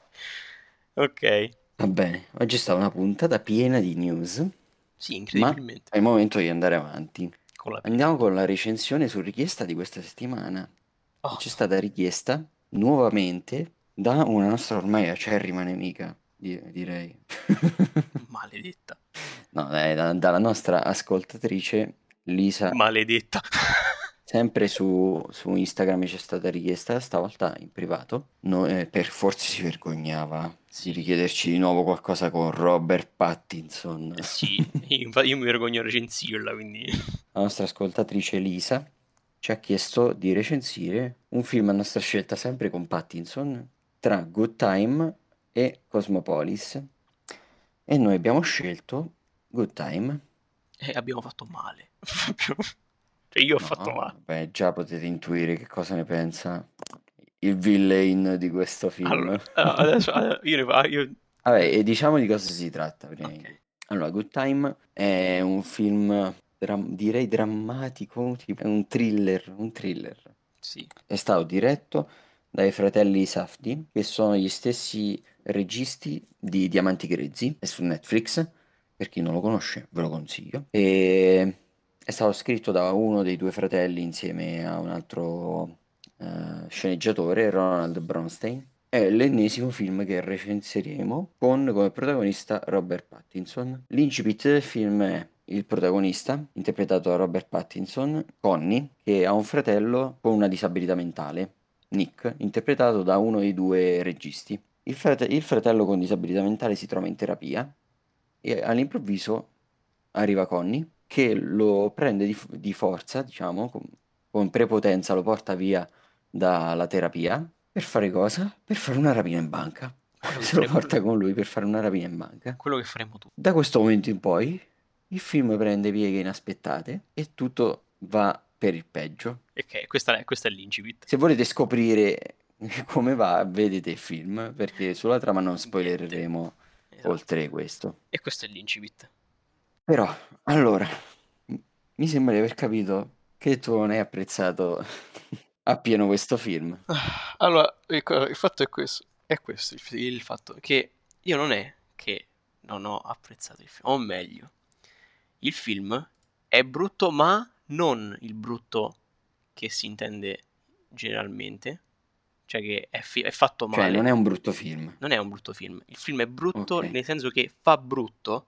[SPEAKER 1] Ok.
[SPEAKER 2] Va bene, oggi è stata una puntata piena di news,
[SPEAKER 1] Sì,
[SPEAKER 2] ma
[SPEAKER 1] incredibilmente.
[SPEAKER 2] è il momento di andare avanti.
[SPEAKER 1] Con la
[SPEAKER 2] Andiamo con la recensione su richiesta di questa settimana.
[SPEAKER 1] Oh,
[SPEAKER 2] C'è stata richiesta nuovamente da una nostra ormai acerrima nemica, di- direi. [LAUGHS]
[SPEAKER 1] maledetta.
[SPEAKER 2] No, dai, da- dalla nostra ascoltatrice Lisa
[SPEAKER 1] Maledetta. [LAUGHS]
[SPEAKER 2] Sempre su, su Instagram c'è stata richiesta, stavolta in privato. No, eh, per forse si vergognava di richiederci di nuovo qualcosa con Robert Pattinson.
[SPEAKER 1] Eh sì, infatti io mi vergogno a recensirla, quindi...
[SPEAKER 2] La nostra ascoltatrice Lisa ci ha chiesto di recensire un film a nostra scelta, sempre con Pattinson, tra Good Time e Cosmopolis. E noi abbiamo scelto Good Time.
[SPEAKER 1] E abbiamo fatto male. [LAUGHS] cioè io ho
[SPEAKER 2] No,
[SPEAKER 1] fatto male.
[SPEAKER 2] Beh, già potete intuire che cosa ne pensa il villain di questo film.
[SPEAKER 1] Allora, allora, adesso allora, io ne io...
[SPEAKER 2] Vabbè, e diciamo di cosa si tratta prima di
[SPEAKER 1] Ok.
[SPEAKER 2] tutto. Allora, Good Time è un film, dram- direi drammatico, tipo, è un thriller, un thriller.
[SPEAKER 1] Sì.
[SPEAKER 2] È stato diretto dai fratelli Safdie, che sono gli stessi registi di Diamanti Grezzi, è su Netflix, per chi non lo conosce ve lo consiglio. E è stato scritto da uno dei due fratelli insieme a un altro eh, sceneggiatore, Ronald Bronstein. È l'ennesimo film che recenseremo con come protagonista Robert Pattinson. L'incipit del film è il protagonista, interpretato da Robert Pattinson, Connie, che ha un fratello con una disabilità mentale Nick, interpretato da uno dei due registi. Il, frate- il fratello con disabilità mentale si trova in terapia e all'improvviso arriva Connie che lo prende di, di forza, diciamo, con, con prepotenza lo porta via dalla terapia per fare cosa? Per fare una rapina in banca. [LAUGHS] Se lo porta con lui per fare una rapina in banca.
[SPEAKER 1] Quello che faremo tu.
[SPEAKER 2] Da questo momento in poi il film prende pieghe inaspettate e tutto va per il peggio.
[SPEAKER 1] Ok, questa è, questa è l'incipit.
[SPEAKER 2] Se volete scoprire [LAUGHS] come va, vedete il film, perché sulla trama non spoilereremo esatto. oltre questo.
[SPEAKER 1] E questo è l'incipit.
[SPEAKER 2] Però, allora, mi sembra di aver capito che tu non hai apprezzato [LAUGHS] appieno questo film.
[SPEAKER 1] Allora, il fatto è questo, è questo il, fatto che io non è che non ho apprezzato il film, o meglio, il film è brutto, ma non il brutto che si intende generalmente, cioè che è, fi- è fatto
[SPEAKER 2] Cioè,
[SPEAKER 1] male.
[SPEAKER 2] non è un brutto film.
[SPEAKER 1] Non è un brutto film. Il film è brutto
[SPEAKER 2] Ok.
[SPEAKER 1] nel senso che fa brutto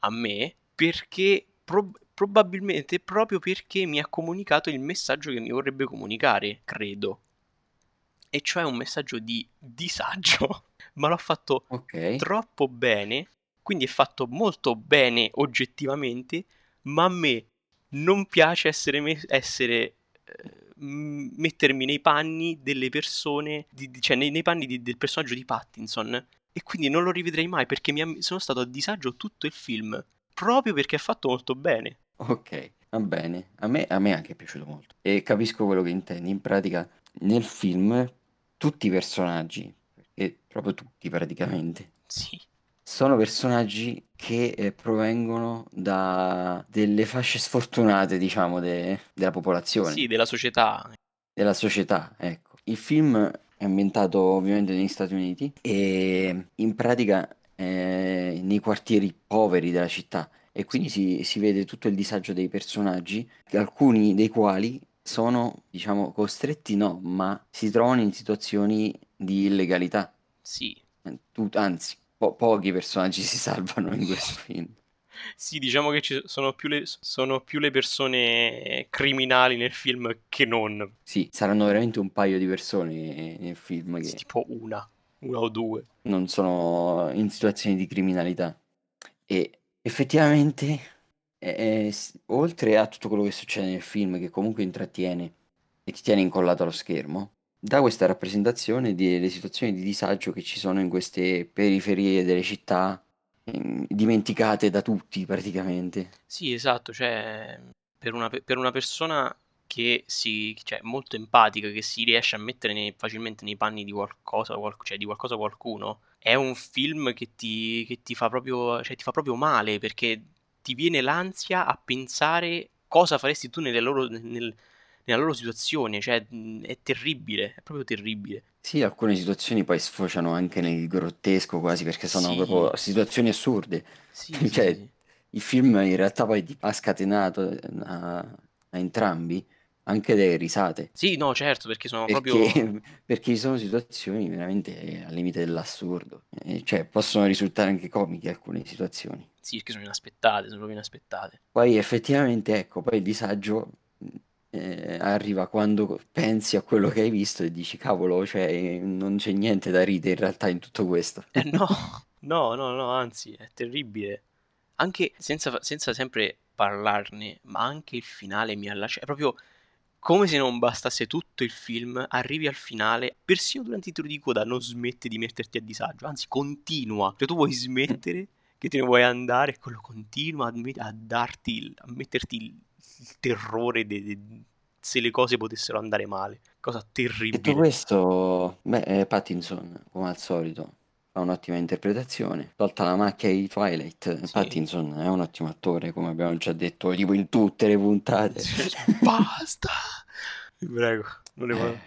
[SPEAKER 1] a me perché prob- probabilmente proprio perché mi ha comunicato il messaggio che mi vorrebbe comunicare, credo. E cioè un messaggio di disagio, [LAUGHS] ma l'ho fatto
[SPEAKER 2] Ok.
[SPEAKER 1] troppo bene, quindi è fatto molto bene oggettivamente, ma a me non piace essere, me- essere eh, mettermi nei panni delle persone, di- cioè nei, nei panni di- del personaggio di Pattinson. E quindi non lo rivedrei mai perché mi sono stato a disagio tutto il film, proprio perché è fatto molto bene.
[SPEAKER 2] Ok, va bene. A me, a me è anche piaciuto molto. E capisco quello che intendi. In pratica, nel film, tutti i personaggi, e proprio tutti praticamente,
[SPEAKER 1] Sì,
[SPEAKER 2] sono personaggi che eh, provengono da delle fasce sfortunate, diciamo, de- della popolazione,
[SPEAKER 1] sì, della società.
[SPEAKER 2] della società, ecco. Il film è ambientato ovviamente negli Stati Uniti e in pratica eh, nei quartieri poveri della città e quindi si, si vede tutto il disagio dei personaggi, alcuni dei quali sono, diciamo, costretti no, ma si trovano in situazioni di illegalità.
[SPEAKER 1] Sì,
[SPEAKER 2] Eh, tu- anzi, po- pochi personaggi si salvano in questo [LAUGHS] film.
[SPEAKER 1] sì, diciamo che ci sono più le, sono più le persone criminali nel film che non.
[SPEAKER 2] Sì, saranno veramente un paio di persone nel film
[SPEAKER 1] Sì,
[SPEAKER 2] che
[SPEAKER 1] tipo una, una o due.
[SPEAKER 2] non sono in situazioni di criminalità. E effettivamente, eh, s- oltre a tutto quello che succede nel film, che comunque intrattiene e ti tiene incollato allo schermo, dà questa rappresentazione delle situazioni di disagio che ci sono in queste periferie delle città, dimenticate da tutti praticamente.
[SPEAKER 1] Sì, esatto, cioè per una, pe- per una persona che si, cioè, molto empatica, che si riesce a mettere nei- facilmente nei panni di qualcosa, qual- cioè di qualcosa qualcuno, è un film che ti, che ti fa proprio, cioè, ti fa proprio male perché ti viene l'ansia a pensare cosa faresti tu nelle loro, nel- nella loro situazione, cioè è terribile, è proprio terribile.
[SPEAKER 2] Sì, alcune situazioni poi sfociano anche nel grottesco quasi perché sono
[SPEAKER 1] Sì.
[SPEAKER 2] proprio situazioni assurde.
[SPEAKER 1] Sì, [LAUGHS]
[SPEAKER 2] Cioè,
[SPEAKER 1] sì.
[SPEAKER 2] il film in realtà poi ha scatenato eh, a, a entrambi anche delle risate.
[SPEAKER 1] Sì, no, certo, perché sono
[SPEAKER 2] Perché,
[SPEAKER 1] proprio... [LAUGHS]
[SPEAKER 2] perché ci sono situazioni veramente al limite dell'assurdo. Eh, cioè, possono risultare anche comiche alcune situazioni.
[SPEAKER 1] Sì, perché sono inaspettate, sono proprio inaspettate.
[SPEAKER 2] Poi effettivamente, ecco, poi il disagio eh, arriva quando pensi a quello che hai visto e dici, cavolo, cioè, non c'è niente da ridere in realtà in tutto questo.
[SPEAKER 1] Eh no, [LAUGHS] no, no, no, anzi, è terribile. Anche senza, senza sempre parlarne, ma anche il finale mi ha lasciato... È proprio come se non bastasse tutto il film, arrivi al finale, persino durante i tiri di coda non smette di metterti a disagio, anzi continua. Cioè tu vuoi smettere, che te ne vuoi andare, e quello continua a, met- a darti, il- a metterti il, il terrore de- de- se le cose potessero andare male. Cosa
[SPEAKER 2] Detto
[SPEAKER 1] terribile.
[SPEAKER 2] questo, beh, eh, Pattinson, come al solito, fa un'ottima interpretazione. Tolta la macchia di Twilight,
[SPEAKER 1] Sì.
[SPEAKER 2] Pattinson è un ottimo attore, come abbiamo già detto, tipo in tutte le puntate. [LAUGHS]
[SPEAKER 1] Basta! Vi prego, non ne
[SPEAKER 2] Eh.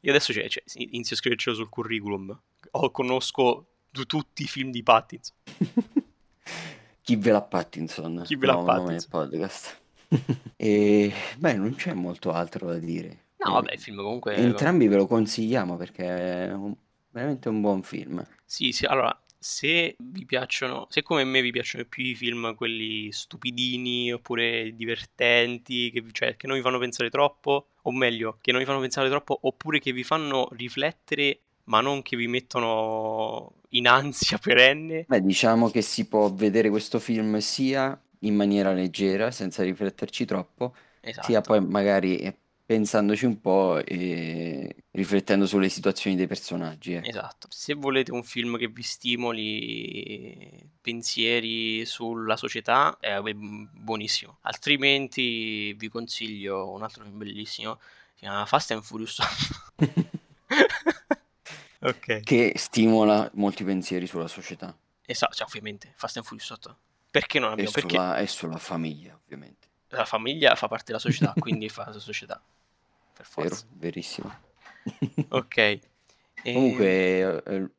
[SPEAKER 1] Io adesso cioè, cioè, inizio a scrivercelo sul curriculum. Oh, conosco tu- tutti i film di Pattinson. [LAUGHS]
[SPEAKER 2] Chi ve l'ha Pattinson?
[SPEAKER 1] Chi ve
[SPEAKER 2] nome del
[SPEAKER 1] Pattinson?
[SPEAKER 2] podcast. [LAUGHS] E beh, non c'è molto altro da dire.
[SPEAKER 1] No, vabbè, il film comunque...
[SPEAKER 2] entrambi ve lo consigliamo perché è un- veramente un buon film.
[SPEAKER 1] Sì, sì, allora, se vi piacciono, se come me vi piacciono più i film, quelli stupidini oppure divertenti, che, cioè che non vi fanno pensare troppo, o meglio, che non vi fanno pensare troppo, oppure che vi fanno riflettere, ma non che vi mettono in ansia [LAUGHS] perenne.
[SPEAKER 2] Beh, diciamo che si può vedere questo film sia in maniera leggera, senza rifletterci troppo,
[SPEAKER 1] Esatto.
[SPEAKER 2] sia poi magari eh, pensandoci un po' e riflettendo sulle situazioni dei personaggi. Ecco.
[SPEAKER 1] Esatto. Se volete un film che vi stimoli pensieri sulla società, è buonissimo. Altrimenti vi consiglio un altro film bellissimo, si chiama Fast and Furious. [LAUGHS] ok.
[SPEAKER 2] Che stimola molti pensieri sulla società.
[SPEAKER 1] Esatto, cioè, ovviamente, Fast and Furious 8. Perché non abbiamo?
[SPEAKER 2] E sulla, perché... e sulla famiglia, ovviamente.
[SPEAKER 1] La famiglia fa parte della società, quindi fa la società. Per forza.
[SPEAKER 2] Vero, verissimo.
[SPEAKER 1] ok. E... [LAUGHS]
[SPEAKER 2] Comunque, eh,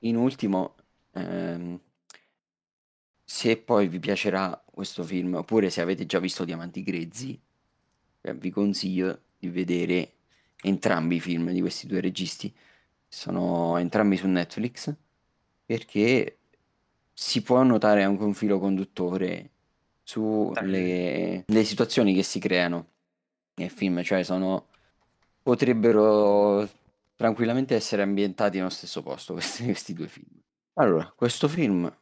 [SPEAKER 2] in ultimo, ehm, se poi vi piacerà questo film, oppure se avete già visto Diamanti Grezzi, eh, vi consiglio di vedere entrambi i film di questi due registi. Sono entrambi su Netflix, perché si può notare anche un filo conduttore sulle le situazioni che si creano nel film, cioè sono potrebbero tranquillamente essere ambientati nello stesso posto [LAUGHS] questi, questi due film. Allora, questo film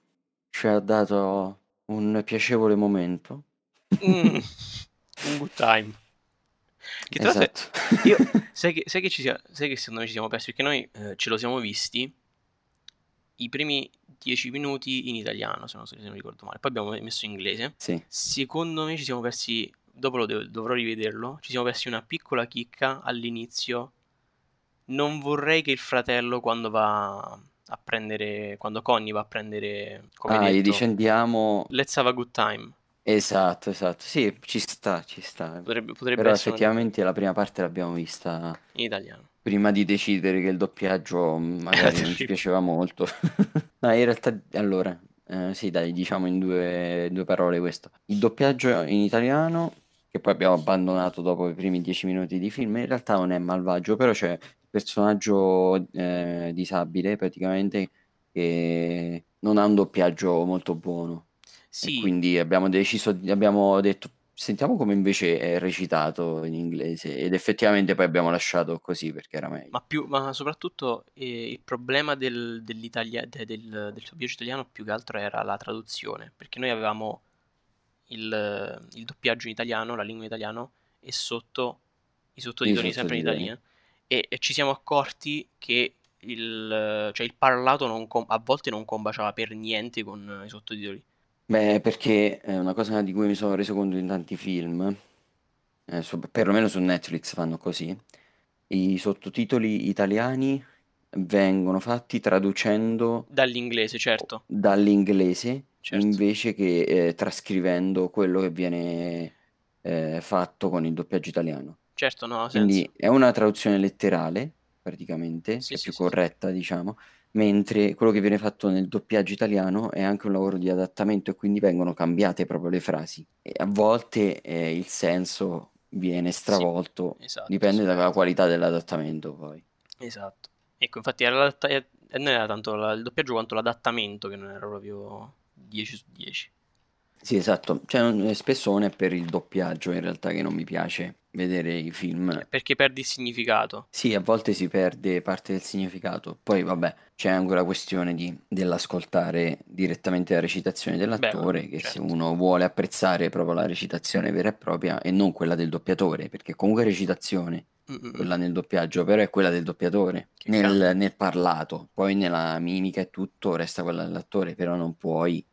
[SPEAKER 2] ci ha dato un piacevole momento.
[SPEAKER 1] Mm, [LAUGHS] un good time. Che tra
[SPEAKER 2] esatto.
[SPEAKER 1] io, [LAUGHS] sai, che, sai, che ci sia, sai che secondo me ci siamo persi? Perché noi eh, ce lo siamo visti i primi 10 minuti in italiano, se non, se non ricordo male. Poi abbiamo messo in inglese.
[SPEAKER 2] Sì.
[SPEAKER 1] Secondo me ci siamo persi, dopo lo devo, dovrò rivederlo, ci siamo persi una piccola chicca all'inizio. Non vorrei che il fratello quando va a prendere, quando Connie va a prendere, come
[SPEAKER 2] ah,
[SPEAKER 1] detto,
[SPEAKER 2] gli dice andiamo...
[SPEAKER 1] Let's have a good time.
[SPEAKER 2] Esatto, esatto. Sì, ci sta, ci sta.
[SPEAKER 1] Potrebbe, potrebbe
[SPEAKER 2] Però effettivamente la prima parte l'abbiamo vista
[SPEAKER 1] in italiano.
[SPEAKER 2] prima di decidere che il doppiaggio magari [LAUGHS] non ci piaceva molto. [LAUGHS] no, in realtà, allora, eh, sì, dai, diciamo in due, due parole questo. Il doppiaggio in italiano, che poi abbiamo abbandonato dopo i primi dieci minuti di film, in realtà non è malvagio, però c'è il personaggio eh, disabile praticamente che non ha un doppiaggio molto buono.
[SPEAKER 1] Sì,
[SPEAKER 2] E quindi abbiamo deciso, abbiamo detto, sentiamo come invece è recitato in inglese. Ed effettivamente poi abbiamo lasciato così perché era meglio.
[SPEAKER 1] ma, più, ma soprattutto eh, il problema del, dell'italia- de- del, del doppiaggio italiano più che altro era la traduzione, perché noi avevamo il, il doppiaggio in italiano, la lingua in italiano, e sotto i sottotitoli sempre in italiano. E, e ci siamo accorti che il, cioè il parlato non com- a volte non combaciava per niente con i sottotitoli.
[SPEAKER 2] Beh, perché è una cosa di cui mi sono reso conto in tanti film, eh, su- perlomeno su Netflix fanno così, i sottotitoli italiani vengono fatti traducendo
[SPEAKER 1] Dall'inglese, certo.
[SPEAKER 2] dall'inglese
[SPEAKER 1] Certo.
[SPEAKER 2] invece che eh, trascrivendo quello che viene eh, fatto con il doppiaggio italiano.
[SPEAKER 1] Certo, no, ha
[SPEAKER 2] Quindi
[SPEAKER 1] senso.
[SPEAKER 2] è una traduzione letterale, praticamente,
[SPEAKER 1] Sì,
[SPEAKER 2] che è
[SPEAKER 1] sì,
[SPEAKER 2] più
[SPEAKER 1] sì, sì.
[SPEAKER 2] corretta, diciamo, mentre quello che viene fatto nel doppiaggio italiano è anche un lavoro di adattamento e quindi vengono cambiate proprio le frasi. E a volte eh, il senso viene stravolto,
[SPEAKER 1] esatto,
[SPEAKER 2] dipende
[SPEAKER 1] sì.
[SPEAKER 2] dalla qualità dell'adattamento poi.
[SPEAKER 1] Esatto. Ecco, infatti era eh, non era tanto la- il doppiaggio quanto l'adattamento che non era proprio 10 su 10.
[SPEAKER 2] Sì, esatto, cioè, non- spesso non è per il doppiaggio in realtà che non mi piace vedere i film.
[SPEAKER 1] Perché perdi il significato.
[SPEAKER 2] Sì, a volte si perde parte del significato. Poi, vabbè, c'è anche la questione di- dell'ascoltare direttamente la recitazione dell'attore,
[SPEAKER 1] Beh,
[SPEAKER 2] che se
[SPEAKER 1] certo.
[SPEAKER 2] uno vuole apprezzare proprio la recitazione vera e propria e non quella del doppiatore, perché comunque recitazione,
[SPEAKER 1] Mm-mm.
[SPEAKER 2] quella nel doppiaggio, però è quella del doppiatore,
[SPEAKER 1] Che
[SPEAKER 2] nel, nel parlato. Poi nella mimica e tutto resta quella dell'attore, però non puoi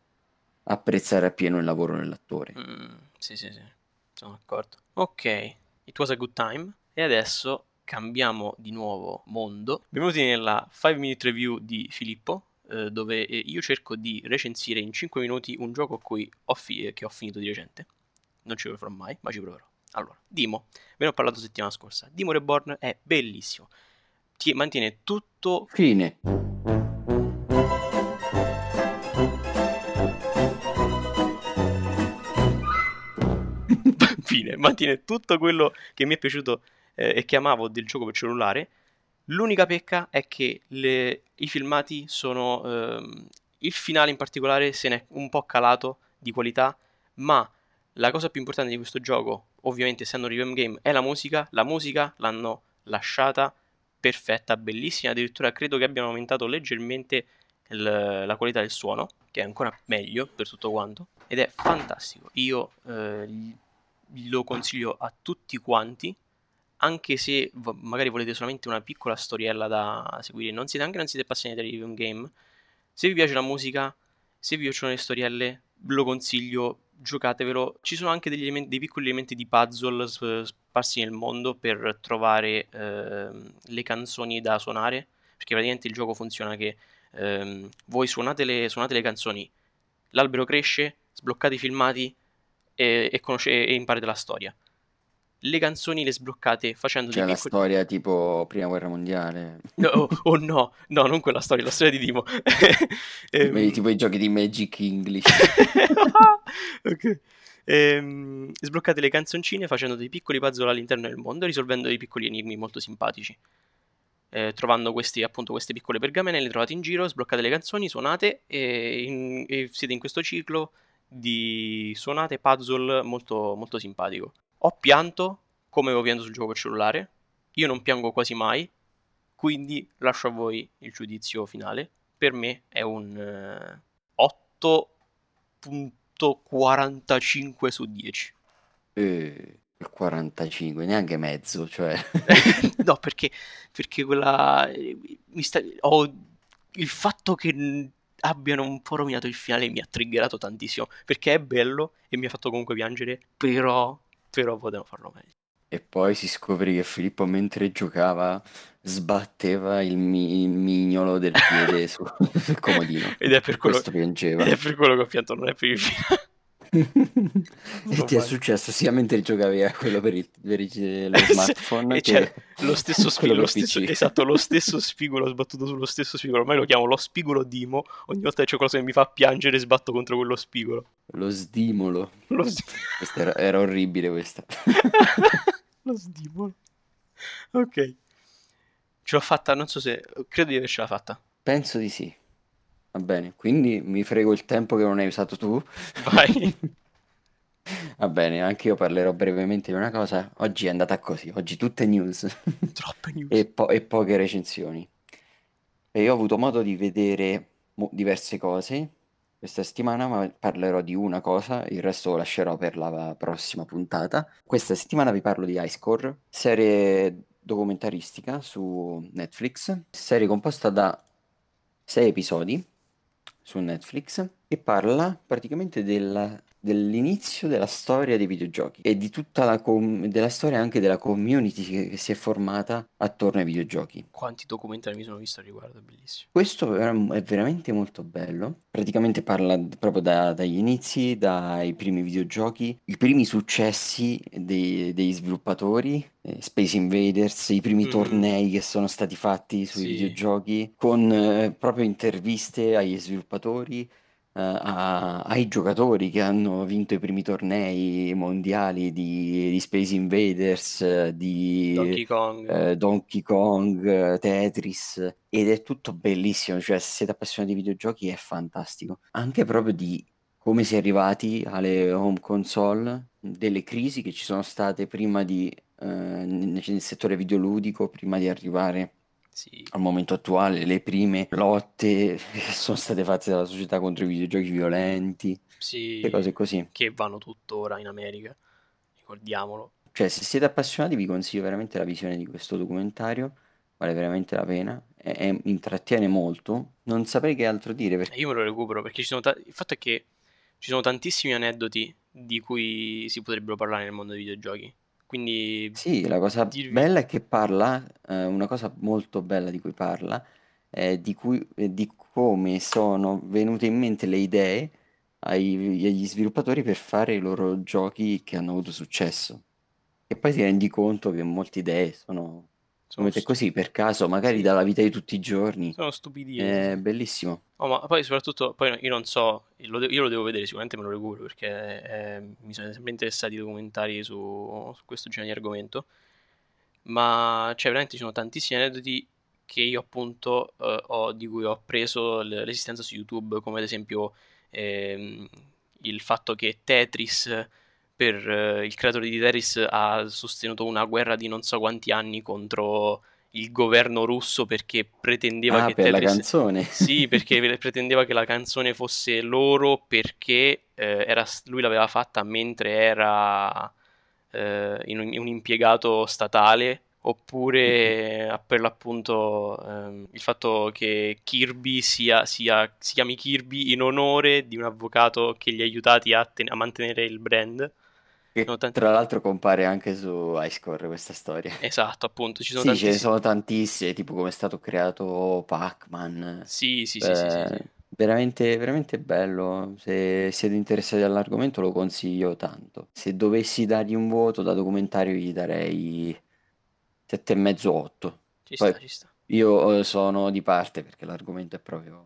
[SPEAKER 2] apprezzare appieno il lavoro dell'attore.
[SPEAKER 1] Mm, sì, sì, sì, sono d'accordo. Ok, it was a good time. E adesso cambiamo di nuovo mondo. Benvenuti nella 5 minute review di Filippo, eh, dove eh, io cerco di recensire in 5 minuti un gioco ho fi- che ho finito di recente. Non ci proverò mai, ma ci proverò. Allora, Dimo, ve ne ho parlato settimana scorsa. Dimo Reborn è bellissimo. Ti mantiene tutto
[SPEAKER 2] Fine.
[SPEAKER 1] Fine, [LAUGHS] mantiene tutto quello che mi è piaciuto eh, e che amavo del gioco per cellulare. L'unica pecca è che le- i filmati sono ehm, Il finale in particolare se n'è un po' calato di qualità, ma la cosa più importante di questo gioco, ovviamente essendo un review game, è la musica. La musica l'hanno lasciata perfetta, bellissima, addirittura credo che abbiano aumentato leggermente il, la qualità del suono, che è ancora meglio per tutto quanto, ed è fantastico. Io eh, lo consiglio a tutti quanti, anche se magari volete solamente una piccola storiella da seguire, non siete, anche non siete appassionati di review game, se vi piace la musica, se vi piacciono le storielle, lo consiglio, giocatevelo. Ci sono anche elementi, dei piccoli elementi di puzzle sparsi nel mondo per trovare eh, le canzoni da suonare, perché praticamente il gioco funziona che eh, voi suonate le, suonate le, canzoni, l'albero cresce, sbloccate i filmati e, e, conosce, e imparate la storia le canzoni le sbloccate facendo
[SPEAKER 2] C'è
[SPEAKER 1] dei
[SPEAKER 2] la
[SPEAKER 1] piccoli...
[SPEAKER 2] storia tipo Prima Guerra Mondiale.
[SPEAKER 1] No, oh, oh no, no, non quella storia, la storia di Dimo. [LAUGHS]
[SPEAKER 2] Ehm... tipo i giochi di Magic English. [LAUGHS]
[SPEAKER 1] ok. Ehm, sbloccate le canzoncine facendo dei piccoli puzzle all'interno del mondo risolvendo dei piccoli enigmi molto simpatici. Eh, trovando questi, appunto, queste piccole pergamene, le trovate in giro, sbloccate le canzoni, suonate e, in, e siete in questo ciclo di suonate puzzle molto, molto simpatico. Ho pianto come avevo pianto sul gioco per cellulare. Io non piango quasi mai, quindi lascio a voi il giudizio finale. Per me è un eh, 8.45 su 10.
[SPEAKER 2] Eh, 45, neanche mezzo, cioè. [LAUGHS]
[SPEAKER 1] no, perché, perché quella... Mi sta... Ho... Il fatto che abbiano un po' rovinato il finale mi ha triggerato tantissimo, perché è bello e mi ha fatto comunque piangere, però però potevano farlo meglio.
[SPEAKER 2] E poi si scoprì che Filippo mentre giocava sbatteva il, mi- il mignolo del piede su- [LAUGHS] sul comodino.
[SPEAKER 1] Ed è per quello,
[SPEAKER 2] Questo piangeva.
[SPEAKER 1] ed è per quello che ho pianto, non è per il finale. [LAUGHS]
[SPEAKER 2] e ti è successo sia mentre giocavi a quello per, il, per il, lo [LAUGHS] smartphone che
[SPEAKER 1] c'era lo stesso [LAUGHS] spigolo,
[SPEAKER 2] per
[SPEAKER 1] stesso, esatto, lo stesso spigolo sbattuto sullo stesso spigolo. Ormai lo chiamo lo spigolo Dimo. Ogni volta che c'è qualcosa che mi fa piangere, sbatto contro quello spigolo.
[SPEAKER 2] Lo stimolo.
[SPEAKER 1] Lo,
[SPEAKER 2] Questa era, era orribile questa.
[SPEAKER 1] lo stimolo. Ok. Ce l'ho fatta, non so se... Credo di avercela fatta.
[SPEAKER 2] Penso di sì. Va bene, quindi mi frego il tempo che non hai usato tu.
[SPEAKER 1] Vai. [LAUGHS]
[SPEAKER 2] Va bene, anche io parlerò brevemente di una cosa. Oggi è andata così, oggi tutte news
[SPEAKER 1] Troppe [LAUGHS] news.
[SPEAKER 2] e, po- e poche recensioni. E io ho avuto modo di vedere mo- diverse cose questa settimana, ma parlerò di una cosa, il resto lo lascerò per la prossima puntata. Questa settimana vi parlo di Ice Core, serie documentaristica su Netflix, serie composta da sei episodi su Netflix e parla praticamente della- dell'inizio della storia dei videogiochi e di tutta la com- della storia anche della community che, che si è formata attorno ai videogiochi.
[SPEAKER 1] Quanti documentari mi sono visto al riguardo, bellissimo.
[SPEAKER 2] Questo è veramente molto bello. Praticamente parla proprio da- dagli inizi, dai primi videogiochi, i primi successi dei- degli sviluppatori, eh, Space Invaders, i primi
[SPEAKER 1] Mhm.
[SPEAKER 2] tornei che sono stati fatti sui
[SPEAKER 1] Sì.
[SPEAKER 2] videogiochi, con eh, proprio interviste agli sviluppatori, a- ai giocatori che hanno vinto i primi tornei mondiali di, di Space Invaders, di
[SPEAKER 1] Donkey Kong.
[SPEAKER 2] eh, Donkey Kong, Tetris, ed è tutto bellissimo, cioè se siete appassionati di videogiochi è fantastico. Anche proprio di come si è arrivati alle home console, delle crisi che ci sono state prima di, eh, nel settore videoludico, prima di arrivare
[SPEAKER 1] Sì.
[SPEAKER 2] al momento attuale, le prime lotte che [LAUGHS] sono state fatte dalla società contro i videogiochi violenti,
[SPEAKER 1] Sì.
[SPEAKER 2] cose così.
[SPEAKER 1] Che vanno tuttora in America. Ricordiamolo.
[SPEAKER 2] Cioè, se siete appassionati, vi consiglio veramente la visione di questo documentario, vale veramente la pena, e, e intrattiene molto. Non saprei che altro dire perché
[SPEAKER 1] Io me lo recupero perché ci sono ta- il fatto è che ci sono tantissimi aneddoti di cui si potrebbero parlare nel mondo dei videogiochi. Quindi
[SPEAKER 2] sì, la cosa
[SPEAKER 1] dirvi
[SPEAKER 2] bella è che parla, eh, una cosa molto bella di cui parla, è di, cui, è di come sono venute in mente le idee ai- agli sviluppatori per fare i loro giochi che hanno avuto successo. E poi ti rendi conto che molte idee sono
[SPEAKER 1] sono, stu-
[SPEAKER 2] così per caso, magari dalla vita di tutti i giorni.
[SPEAKER 1] sono stupidine.
[SPEAKER 2] È bellissimo.
[SPEAKER 1] Oh, ma poi soprattutto, poi io non so, lo de- io lo devo vedere, sicuramente me lo recupero perché eh, mi sono sempre interessati i documentari su, su questo genere di argomento, ma cioè veramente ci sono tantissimi aneddoti che io appunto eh, ho, di cui ho appreso l'esistenza su YouTube, come ad esempio ehm, il fatto che Tetris, per eh, il creatore di Tetris, ha sostenuto una guerra di non so quanti anni contro il governo russo perché pretendeva
[SPEAKER 2] ah,
[SPEAKER 1] che
[SPEAKER 2] per
[SPEAKER 1] Tetris...
[SPEAKER 2] la canzone. [LAUGHS]
[SPEAKER 1] Sì, [LAUGHS] perché pretendeva che la canzone fosse loro perché eh, era... lui l'aveva fatta mentre era eh, in un, un, impiegato statale oppure mm-hmm. per l'appunto ehm, il fatto che Kirby sia, sia, si chiami Kirby in onore di un avvocato che gli ha aiutati a, ten- a mantenere il brand.
[SPEAKER 2] Che tra l'altro compare anche su iScore questa storia.
[SPEAKER 1] Esatto, appunto. Ci sono
[SPEAKER 2] sì,
[SPEAKER 1] tantissimi...
[SPEAKER 2] ce ne sono tantissime, tipo come è stato creato Pac-Man.
[SPEAKER 1] Sì, sì, sì, eh, sì, sì, sì.
[SPEAKER 2] Veramente, veramente bello. Se siete interessati all'argomento lo consiglio tanto. Se dovessi dargli un voto da documentario gli darei 7,5-8.
[SPEAKER 1] Ci Poi sta, ci sta.
[SPEAKER 2] Io sono di parte perché l'argomento è proprio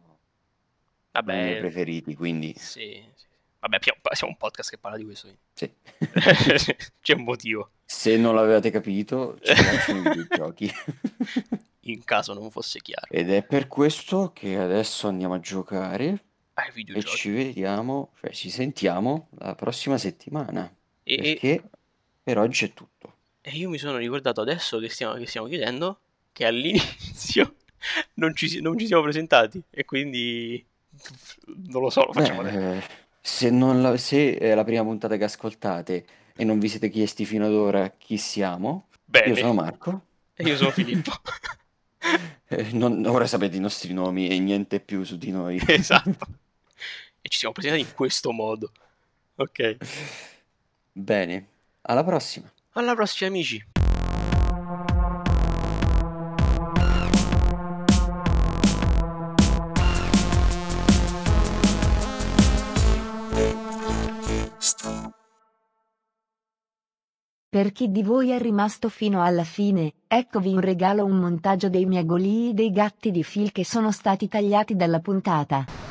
[SPEAKER 1] Vabbè,
[SPEAKER 2] dei miei preferiti, quindi
[SPEAKER 1] sì, sì. Vabbè, siamo un podcast che parla di questo.
[SPEAKER 2] Sì. [LAUGHS]
[SPEAKER 1] C'è un motivo.
[SPEAKER 2] Se non l'avevate capito, ci piacciono i videogiochi. [LAUGHS]
[SPEAKER 1] In caso non fosse chiaro.
[SPEAKER 2] Ed è per questo che adesso andiamo a giocare
[SPEAKER 1] ai
[SPEAKER 2] e ci vediamo, cioè ci sentiamo la prossima settimana.
[SPEAKER 1] E,
[SPEAKER 2] perché per oggi è tutto.
[SPEAKER 1] E io mi sono ricordato adesso che stiamo, che stiamo chiudendo che all'inizio [LAUGHS] non ci, non ci, siamo presentati e quindi non lo so, lo facciamo
[SPEAKER 2] Beh, se, la, se è la prima puntata che ascoltate e non vi siete chiesti fino ad ora chi siamo,
[SPEAKER 1] Bene.
[SPEAKER 2] io sono Marco.
[SPEAKER 1] E io sono Filippo. [LAUGHS]
[SPEAKER 2] eh, non, ora sapete i nostri nomi e niente più su di noi. [LAUGHS]
[SPEAKER 1] esatto. E ci siamo presentati in questo modo. Ok.
[SPEAKER 2] Bene, alla prossima.
[SPEAKER 1] Alla prossima amici.
[SPEAKER 3] Per chi di voi è rimasto fino alla fine, eccovi un regalo un montaggio dei miagolii dei gatti di Phil che sono stati tagliati dalla puntata.